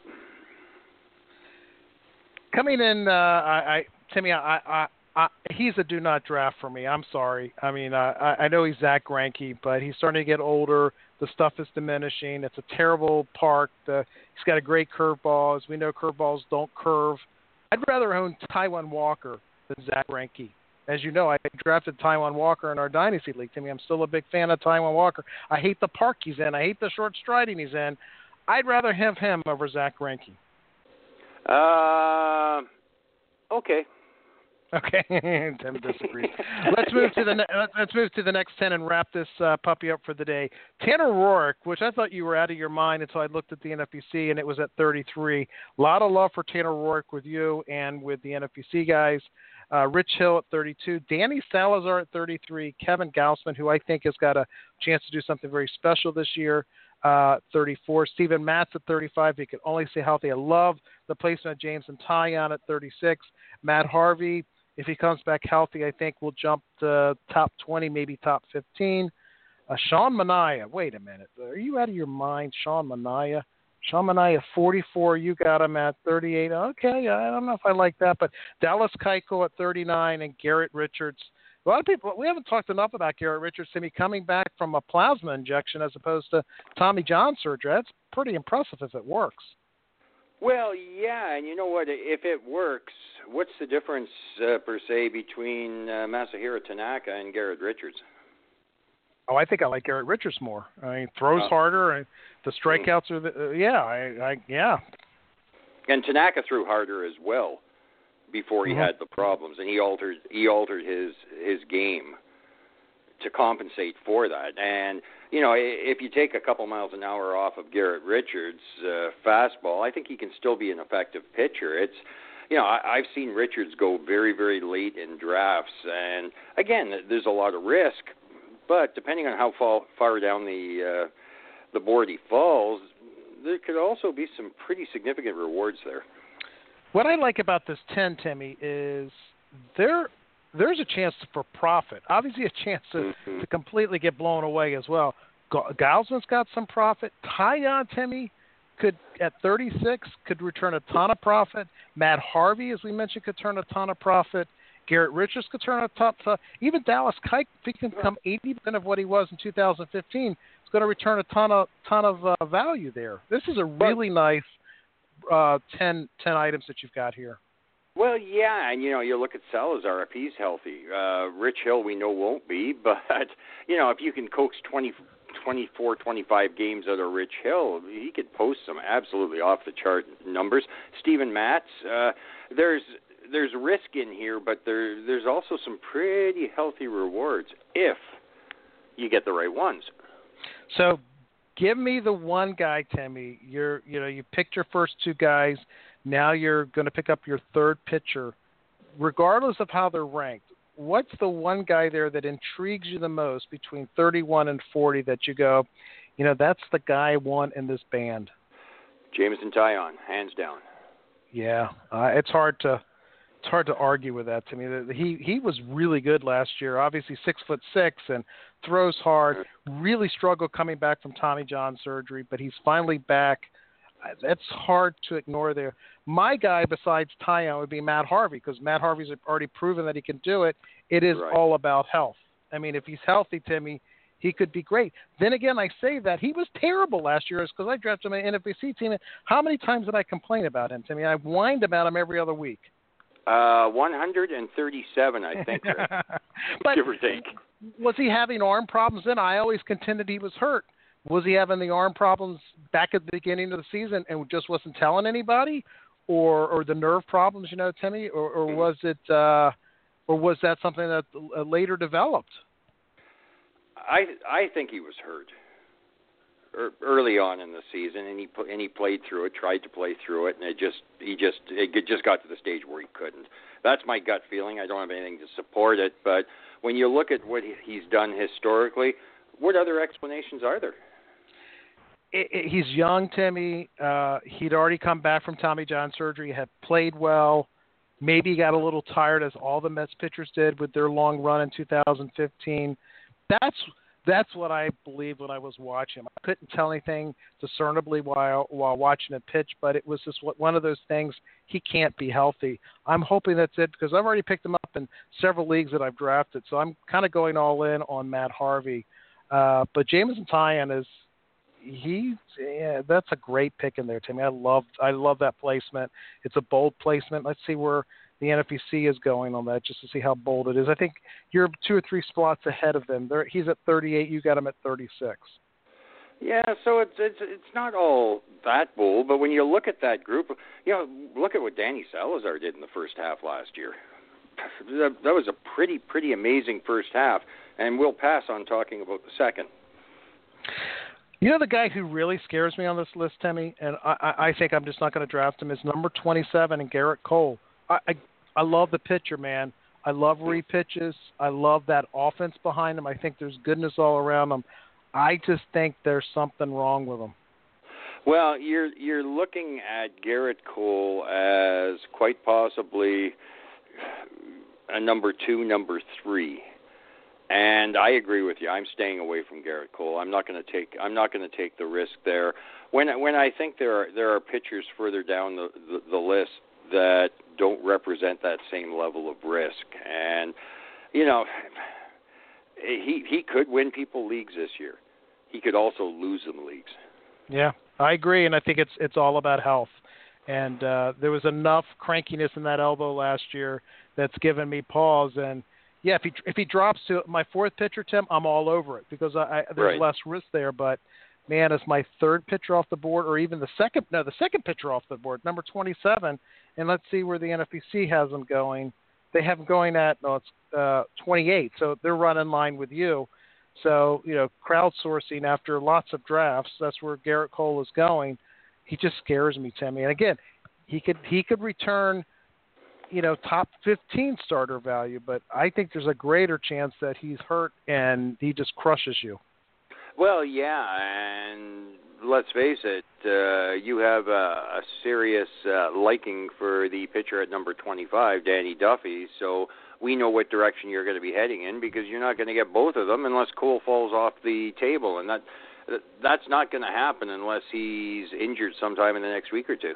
Speaker 6: Coming in, uh, I, I Timmy, I, I uh, he's a do not draft for me. I'm sorry. I mean, I, I know he's Zack Greinke, but he's starting to get older. The stuff is diminishing. It's a terrible park. The, he's got a great curveball. As we know, curveballs don't curve. I'd rather own Taijuan Walker than Zack Greinke. As you know, I drafted Taijuan Walker in our dynasty league. Timmy, I'm still a big fan of Taijuan Walker. I hate the park he's in. I hate the short striding he's in. I'd rather have him over Zack Greinke.
Speaker 7: Uh, okay.
Speaker 6: Okay, Tim disagrees. let's move to the ne- let's move to the next ten and wrap this uh, puppy up for the day. Tanner Roark, which I thought you were out of your mind until I looked at the NFBC and it was at 33. A lot of love for Tanner Roark with you and with the NFBC guys. Uh, Rich Hill at 32, Danny Salazar at 33, Kevin Gausman, who I think has got a chance to do something very special this year, uh, 34. Steven Matz at 35. He can only stay healthy. I love the placement of Jameson Taillon at 36. Matt Harvey, if he comes back healthy, I think we'll jump to top 20, maybe top 15. Uh, Sean Manaea, wait a minute. Are you out of your mind, Sean Manaea? Sean Manaea, 44. You got him at 38. Okay, I don't know if I like that, but Dallas Keuchel at 39 and Garrett Richards. A lot of people, we haven't talked enough about Garrett Richards to me coming back from a plasma injection as opposed to Tommy John surgery. That's pretty impressive if it works.
Speaker 7: Well, yeah, and you know what? If it works, what's the difference uh, per se between uh, Masahiro Tanaka and Garrett Richards?
Speaker 6: Oh, I think I like Garrett Richards more. I mean, throws oh. harder, and the strikeouts are the uh, yeah, I, I yeah.
Speaker 7: And Tanaka threw harder as well before he
Speaker 6: mm-hmm.
Speaker 7: had the problems, and he altered he altered his his game to compensate for that. And you know, if you take a couple miles an hour off of Garrett Richards' uh, fastball, I think he can still be an effective pitcher. It's you know, I, I've seen Richards go very, very late in drafts, and again, there's a lot of risk. But depending on how far, far down the uh, the board he falls, there could also be some pretty significant rewards there.
Speaker 6: What I like about this ten, Timmy, is there there's a chance for profit. Obviously, a chance to,
Speaker 7: mm-hmm.
Speaker 6: to completely get blown away as well. Gausman's got some profit. Taillon, Timmy, could at 36 could return a ton of profit. Matt Harvey, as we mentioned, could turn a ton of profit. Garrett Richards could turn a ton. Of, even Dallas Keuchel, if he can become 80% of what he was in 2015, is going to return a ton of ton of uh, value there. This is a really nice uh, 10, 10 items that you've got here.
Speaker 7: Well, yeah, and you know, you look at Salazar if he's healthy. Uh, Rich Hill, we know won't be, but you know, if you can coax 20, 24, 25 games out of Rich Hill, he could post some absolutely off the chart numbers. Steven Matz, uh, there's there's risk in here, but there there's also some pretty healthy rewards if you get the right ones.
Speaker 6: So, give me the one guy, Timmy. You're you know you picked your first two guys. Now you're going to pick up your third pitcher, regardless of how they're ranked. What's the one guy there that intrigues you the most between 31 and 40 that you go, you know, that's the guy I want in this band?
Speaker 7: Jameson Taillon, hands down.
Speaker 6: Yeah, uh, it's hard to it's hard to argue with that to me. He he was really good last year. Obviously six foot six and throws hard. Really struggled coming back from Tommy John surgery, but he's finally back that's hard to ignore there. My guy besides Taillon would be Matt Harvey because Matt Harvey's already proven that he can do it. It is
Speaker 7: right.
Speaker 6: all about health. I mean, if he's healthy, Timmy, he could be great. Then again, I say that he was terrible last year because I drafted him in an NFBC team. How many times did I complain about him? Mean, I whined about him every other week.
Speaker 7: Uh, 137, I think,
Speaker 6: but
Speaker 7: give or take.
Speaker 6: Was he having arm problems then? I always contended he was hurt. Was he having the arm problems back at the beginning of the season and just wasn't telling anybody, or or the nerve problems, you know, Timmy, or, or was it, uh, or was that something that uh, later developed?
Speaker 7: I I think he was hurt early on in the season, and he and he played through it, tried to play through it, and it just he just it just got to the stage where he couldn't. That's my gut feeling. I don't have anything to support it, but when you look at what he's done historically, what other explanations are there?
Speaker 6: It, he's young, Timmy. Uh, he'd already come back from Tommy John surgery, had played well. Maybe he got a little tired, as all the Mets pitchers did with their long run in 2015. That's that's what I believed when I was watching him. I couldn't tell anything discernibly while while watching a pitch, but it was just one of those things. He can't be healthy. I'm hoping that's it because I've already picked him up in several leagues that I've drafted, so I'm kind of going all in on Matt Harvey. Uh, but Jameson Taillon is he yeah, that's a great pick in there, Timmy. I love I love that placement. It's a bold placement. Let's see where the NFBC is going on that just to see how bold it is. I think you're two or three spots ahead of them. They're, he's at 38. You got him at 36.
Speaker 7: Yeah, so it's it's it's not all that bold, but when you look at that group, you know, look at what Danny Salazar did in the first half last year. That, that was a pretty pretty amazing first half, and we'll pass on talking about the second.
Speaker 6: You know the guy who really scares me on this list, Timmy, and I, I think I'm just not going to draft him is number 27 and Gerrit Cole. I, I I love the pitcher, man. I love where he pitches. I love that offense behind him. I think there's goodness all around him. I just think there's something wrong with him.
Speaker 7: Well, you're you're looking at Gerrit Cole as quite possibly a number two, number three. And I agree with you. I'm staying away from Gerrit Cole. I'm not going to take. I'm not going to take the risk there. When when I think there are there are pitchers further down the, the the list that don't represent that same level of risk. And you know, he he could win people leagues this year. He could also lose them leagues.
Speaker 6: Yeah, I agree, and I think it's it's all about health. And uh, there was enough crankiness in that elbow last year that's given me pause. And yeah, if he if he drops to my fourth pitcher, Tim, I'm all over it because I, I there's
Speaker 7: right.
Speaker 6: less risk there. But man, as my third pitcher off the board, or even the second no, the second pitcher off the board, number 27, and let's see where the NFBC has them going. They have them going at no, it's uh, 28, so they're running line with you. So you know, crowdsourcing after lots of drafts, that's where Gerrit Cole is going. He just scares me, Timmy. And again, he could he could return, you know, top 15 starter value, but I think there's a greater chance that he's hurt and he just crushes you.
Speaker 7: Well, yeah, and let's face it, uh, you have a, a serious uh, liking for the pitcher at number 25, Danny Duffy. So we know what direction you're going to be heading in because you're not going to get both of them unless Cole falls off the table, and that that's not going to happen unless he's injured sometime in the next week or two.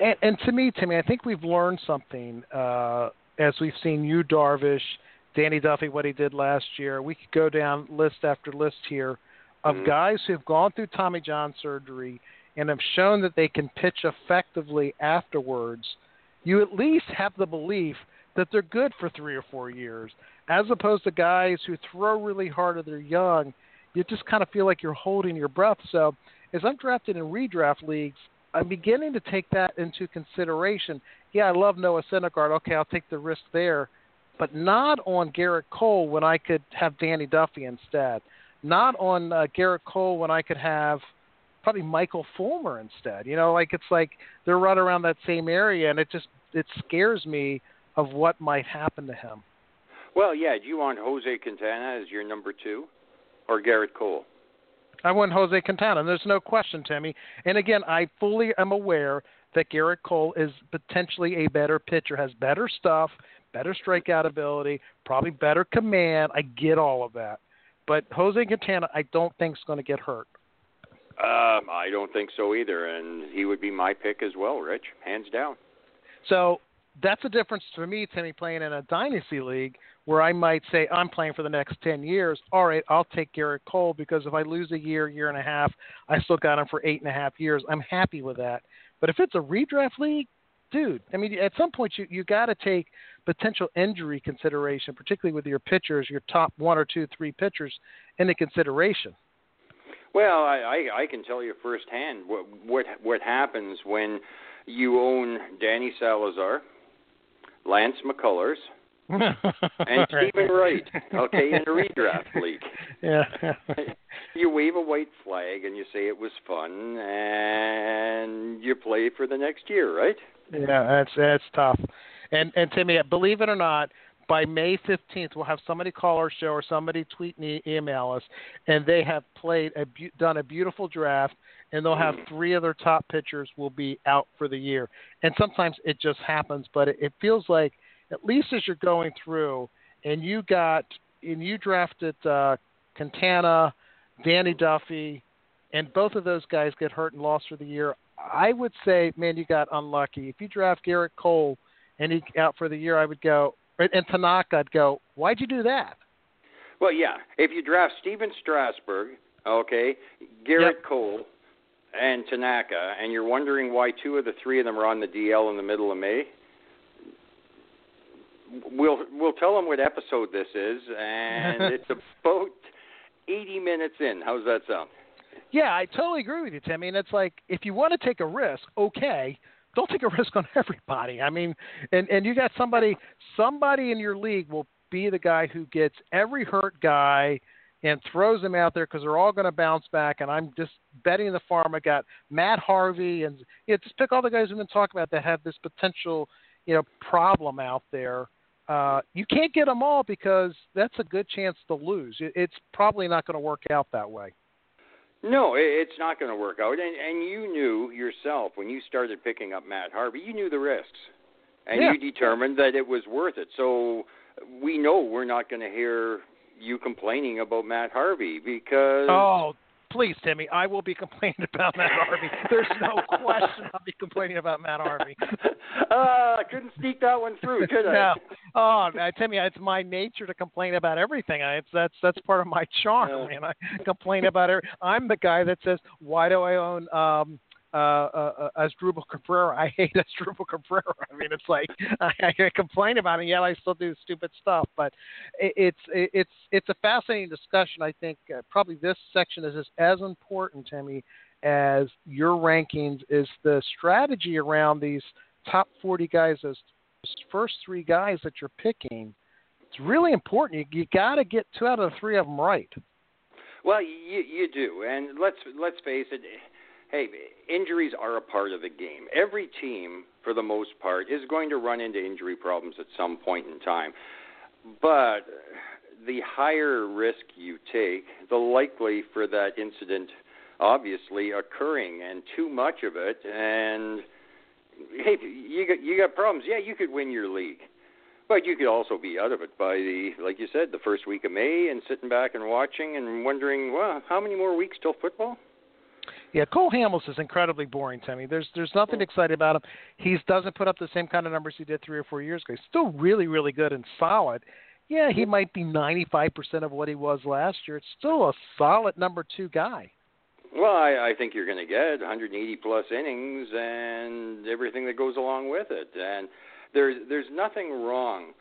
Speaker 6: And, and to me, Timmy, I think we've learned something uh, as we've seen Yu, Darvish, Danny Duffy, what he did last year. We could go down list after list here of
Speaker 7: mm-hmm.
Speaker 6: guys who have gone through Tommy John surgery and have shown that they can pitch effectively afterwards, you at least have the belief that they're good for three or four years, as opposed to guys who throw really hard and they're young. You just kind of feel like you're holding your breath. So, as I'm drafted in redraft leagues, I'm beginning to take that into consideration. Yeah, I love Noah Syndergaard. Okay, I'll take the risk there, but not on Gerrit Cole when I could have Danny Duffy instead not on uh, Gerrit Cole when I could have probably Michael Fulmer instead. You know, like it's like they're right around that same area, and it just it scares me of what might happen to him.
Speaker 7: Well, yeah. Do you want Jose Quintana as your number two, or Gerrit Cole?
Speaker 6: I want Jose Quintana. There's no question, Timmy. And again, I fully am aware that Gerrit Cole is potentially a better pitcher, has better stuff, better strikeout ability, probably better command. I get all of that. But Jose Quintana, I don't think is going to get hurt.
Speaker 7: Um, I don't think so either, and he would be my pick as well, Rich, hands down.
Speaker 6: So that's a difference for me, Timmy, playing in a dynasty league where I might say I'm playing for the next 10 years. All right, I'll take Gerrit Cole because if I lose a year, year and a half, I still got him for eight and a half years. I'm happy with that. But if it's a redraft league, dude, I mean, at some point you you got to take potential injury consideration, particularly with your pitchers, your top one or two, three pitchers, into consideration.
Speaker 7: Well, I, I, I can tell you firsthand what what what happens when you own Danny Salazar, Lance McCullers, and Steven Wright, okay, in a redraft league.
Speaker 6: Yeah.
Speaker 7: you wave a white flag and you say it was fun, and you play for the next year, right?
Speaker 6: Yeah, that's that's tough. And and Timmy, believe it or not, by May 15th, we'll have somebody call our show or somebody tweet and email us, and they have played a done a beautiful draft, and they'll have hmm. three of their top pitchers will be out for the year. And sometimes it just happens, but it, it feels like at least as you're going through, and you got and you drafted uh, Quintana, Danny Duffy, and both of those guys get hurt and lost for the year. I would say, man, you got unlucky. If you draft Gerrit Cole and he's out for the year, I would go and Tanaka, I'd go, why'd you do that?
Speaker 7: Well, yeah. If you draft Stephen Strasburg, okay, Gerrit
Speaker 6: Yep.
Speaker 7: Cole, and Tanaka, and you're wondering why two of the three of them are on the DL in the middle of May, we'll we'll tell them what episode this is, and it's about 80 minutes in. How's that sound?
Speaker 6: Yeah, I totally agree with you, Timmy. And it's like if you want to take a risk, okay, don't take a risk on everybody. I mean, and and you got somebody somebody in your league will be the guy who gets every hurt guy and throws them out there because they're all going to bounce back. And I'm just betting the farm. I got Matt Harvey and you know, just pick all the guys we've been talking about that have this potential, you know, problem out there. Uh, you can't get them all because that's a good chance to lose. It, it's probably not going to work out that way.
Speaker 7: No, it- it's not going to work out. And and you knew yourself when you started picking up Matt Harvey, you knew the risks, and
Speaker 6: Yeah.
Speaker 7: you determined that it was worth it. So we know we're not going to hear you complaining about Matt Harvey because
Speaker 6: Oh, please, Timmy, I will be complaining about Matt Harvey. There's no question I'll be complaining about Matt Harvey.
Speaker 7: uh, I couldn't sneak that one through, could I?
Speaker 6: no. Oh, Timmy, it's my nature to complain about everything. I, it's that's that's part of my charm,
Speaker 7: Yeah.
Speaker 6: man. I complain about it. I'm the guy that says, "Why do I own um uh, uh, uh Asdrubal Cabrera. I hate Asdrubal Cabrera. I mean, it's like I, I complain about it, yet I still do stupid stuff. But it, it's it, it's it's a fascinating discussion. I think uh, probably this section is as important, to me as your rankings. Is the strategy around these top 40 guys, those first three guys that you're picking. It's really important. You, you got to get two out of the three of them right.
Speaker 7: Well, you you do, and let's let's face it. Hey, injuries are a part of the game. Every team, for the most part, is going to run into injury problems at some point in time. But the higher risk you take, the likely for that incident, obviously occurring, and too much of it, and hey, you got you got problems. Yeah, you could win your league. But you could also be out of it by the, like you said, the first week of May and sitting back and watching and wondering, well, how many more weeks till football?
Speaker 6: Yeah, Cole Hamels is incredibly boring to me. There's there's nothing oh. exciting about him. He doesn't put up the same kind of numbers he did three or four years ago. He's still really really good and solid. Yeah, he might be 95% of what he was last year. It's still a solid number two guy.
Speaker 7: Well, I, I think you're going to get 180 plus innings and everything that goes along with it. And there's there's nothing wrong.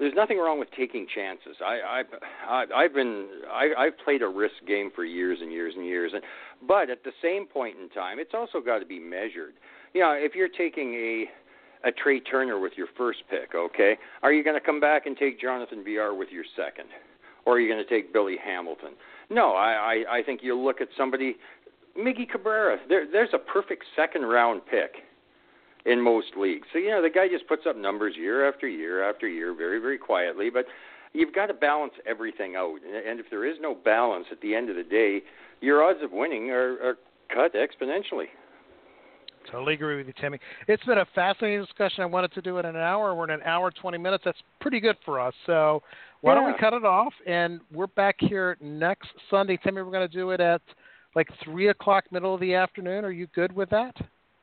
Speaker 7: There's nothing wrong with taking chances. I, I, I I've been I, I've played a risk game for years and years and years. And but at the same point in time, it's also got to be measured. You know, if you're taking a a Trey Turner with your first pick, okay, are you going to come back and take Jonathan Villar with your second, or are you going to take Billy Hamilton? No, I, I I think you look at somebody, Miggy Cabrera. There there's a perfect second round pick in most leagues. So you know the guy just puts up numbers year after year after year, very very quietly. But you've got to balance everything out, and if there is no balance at the end of the day, your odds of winning are, are cut exponentially.
Speaker 6: Totally agree with you, Timmy. It's been a fascinating discussion. I wanted to do it in an hour. We're in an hour, 20 minutes. That's pretty good for us. So why don't we cut it off? And we're back here next Sunday. Timmy, we're going to do it at like 3 o'clock, middle of the afternoon. Are you good with that?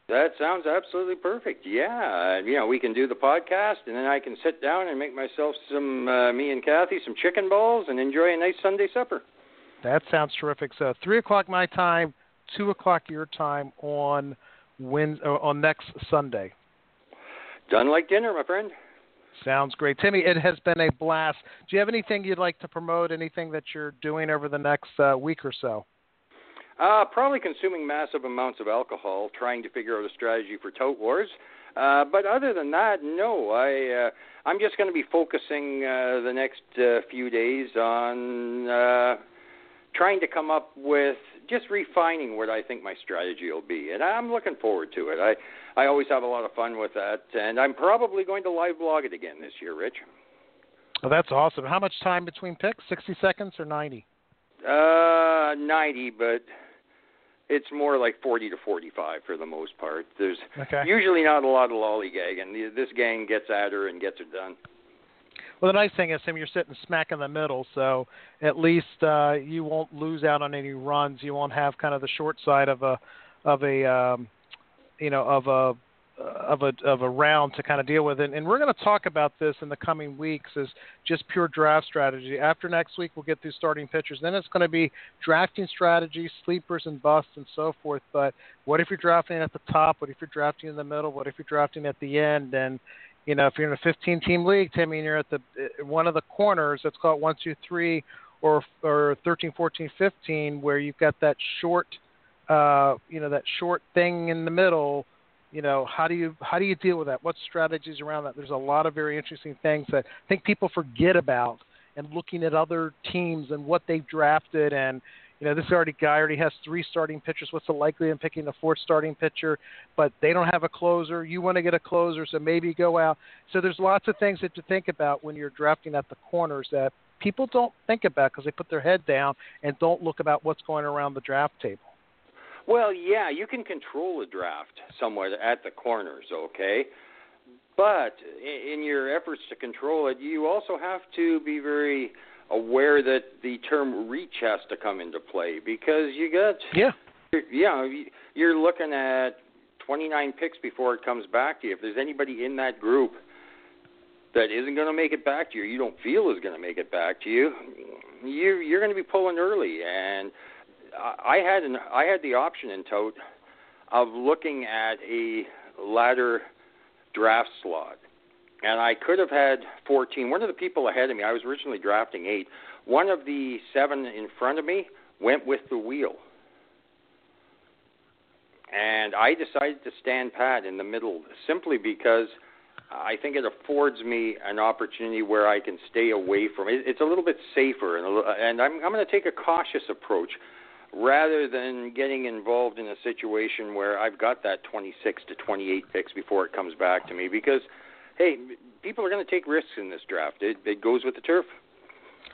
Speaker 7: That sounds absolutely perfect. Yeah, you know, we can do the podcast, and then I can sit down and make myself some, uh, me and Kathy, some chicken balls, and enjoy a nice Sunday supper.
Speaker 6: That sounds terrific. So three o'clock my time, two o'clock your time on Wednesday, uh, on next Sunday.
Speaker 7: Done like dinner, my friend.
Speaker 6: Sounds great, Timmy. It has been a blast. Do you have anything you'd like to promote? Anything that you're doing over the next uh, week or so?
Speaker 7: Uh, probably consuming massive amounts of alcohol, trying to figure out a strategy for Tout Wars. Uh, but other than that, no. I uh, I'm just going to be focusing uh, the next uh, few days on uh, trying to come up with just refining what I think my strategy will be, and I'm looking forward to it. I I always have a lot of fun with that, and I'm probably going to live blog it again this year, Rich.
Speaker 6: Oh, that's awesome. How much time between picks? 60 seconds or 90?
Speaker 7: Uh, 90, but it's more like 40 to 45 for the most part. There's
Speaker 6: okay.
Speaker 7: usually not a lot of lollygagging. This gang gets at her and gets her done.
Speaker 6: Well, the nice thing is, Tim, you're sitting smack in the middle, so at least uh, you won't lose out on any runs. You won't have kind of the short side of a of a um, you know of a of a of a round to kind of deal with it. And we're going to talk about this in the coming weeks as just pure draft strategy. After next week, we'll get through starting pitchers. Then it's going to be drafting strategies, sleepers and busts, and so forth. But what if you're drafting at the top? What if you're drafting in the middle? What if you're drafting at the end? And you know, if you're in a 15 team league, Timmy, and you're at the one of the corners, let's call it one, two, three, or or 13, 14, 15, where you've got that short, uh, you know, that short thing in the middle you know how do you how do you deal with that? What strategies around that? There's a lot of very interesting things that i think people forget about and looking at other teams and what they've drafted and you know this already guy already has three starting pitchers. What's the likelihood of picking a fourth starting pitcher? But they don't have a closer. You want to get a closer so maybe go out. So there's lots of things that to think about when you're drafting at the corners that people don't think about because they put their head down and don't look about what's going around the draft table
Speaker 7: well, yeah, you can control the draft somewhat at the corners, okay? But in your efforts to control it, you also have to be very aware that the term reach has to come into play because you got
Speaker 6: yeah
Speaker 7: yeah you're looking at 29 picks before it comes back to you. If there's anybody in that group that isn't going to make it back to you, you don't feel is going to make it back to you, you you're going to be pulling early and I had an I had the option in Tout of looking at a ladder draft slot, and I could have had 14. One of the people ahead of me, I was originally drafting eight. One of the seven in front of me went with the wheel, and I decided to stand pat in the middle simply because. I think it affords me an opportunity where I can stay away from it. It's a little bit safer, and, little, and I'm, I'm going to take a cautious approach rather than getting involved in a situation where I've got that 26 to 28 picks before it comes back to me because hey, people are going to take risks in this draft. It, it goes with the turf.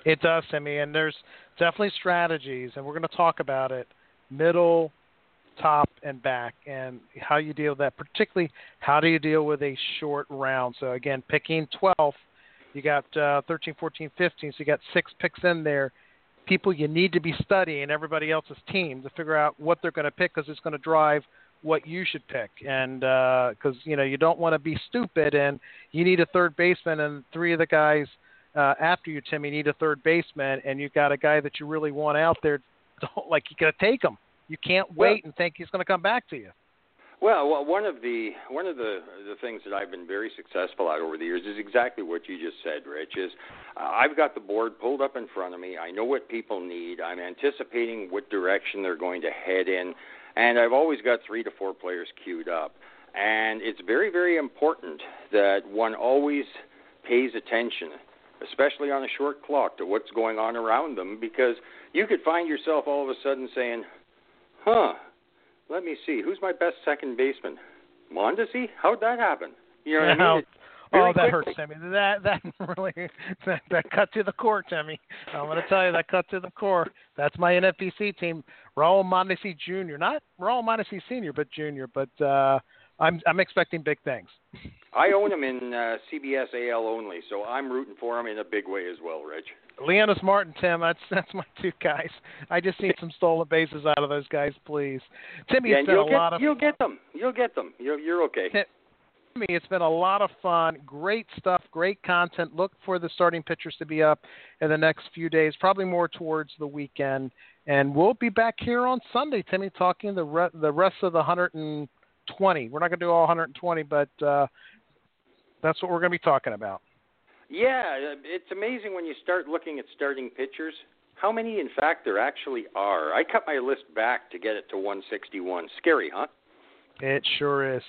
Speaker 6: It does, Timmy, and there's definitely strategies, and we're going to talk about it middle, top, and back, and how you deal with that. Particularly, how do you deal with a short round? So again, picking 12, you got uh, 13, 14, 15, so you got six picks in there people you need to be studying everybody else's team to figure out what they're going to pick because it's going to drive what you should pick. And because uh, you know you don't want to be stupid, and you need a third baseman, and three of the guys uh, after you, Timmy, need a third baseman, and you've got a guy that you really want out there. Don't like you got to take him. You can't wait well, and think he's going to come back to you.
Speaker 7: Well, well, one of the one of the the things that I've been very successful at over the years is exactly what you just said, Rich. Is uh, I've got the board pulled up in front of me. I know what people need. I'm anticipating what direction they're going to head in, and I've always got three to four players queued up. And it's very, very important that one always pays attention, especially on a short clock, to what's going on around them, because you could find yourself all of a sudden saying, "Huh." Let me see, who's my best second baseman? Mondesi? How'd that happen? You know what I mean?
Speaker 6: Really oh, that quickly. hurts, Timmy. That that really that, that cut to the core, Timmy. I'm going to tell you that cut to the core. That's my NFBC team, Raul Mondesi Jr. Not Raul Mondesi Senior, but Junior. But uh, I'm I'm expecting big things.
Speaker 7: I own him in uh, CBS AL only, so I'm rooting for him in a big way as well, Rich.
Speaker 6: Leonys Martin, Tim. That's that's my two guys. I just need some stolen bases out of those guys, please. Timmy,
Speaker 7: yeah,
Speaker 6: it's been
Speaker 7: you'll
Speaker 6: a
Speaker 7: get,
Speaker 6: lot of
Speaker 7: You'll get them. You'll get them. You're you're okay.
Speaker 6: Timmy, it's been a lot of fun. Great stuff. Great content. Look for the starting pitchers to be up in the next few days, probably more towards the weekend. And we'll be back here on Sunday, Timmy, talking the re- the rest of the 120. We're not going to do all 120, but uh, that's what we're going to be talking about.
Speaker 7: Yeah, it's amazing when you start looking at starting pitchers. How many, in fact, there actually are? I cut my list back to get it to 161. Scary, huh?
Speaker 6: It sure is.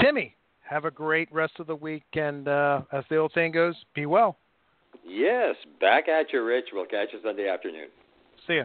Speaker 6: Timmy, have a great rest of the week, and uh, as the old saying goes, be well.
Speaker 7: Yes, back at you, Rich. We'll catch you Sunday afternoon.
Speaker 6: See ya.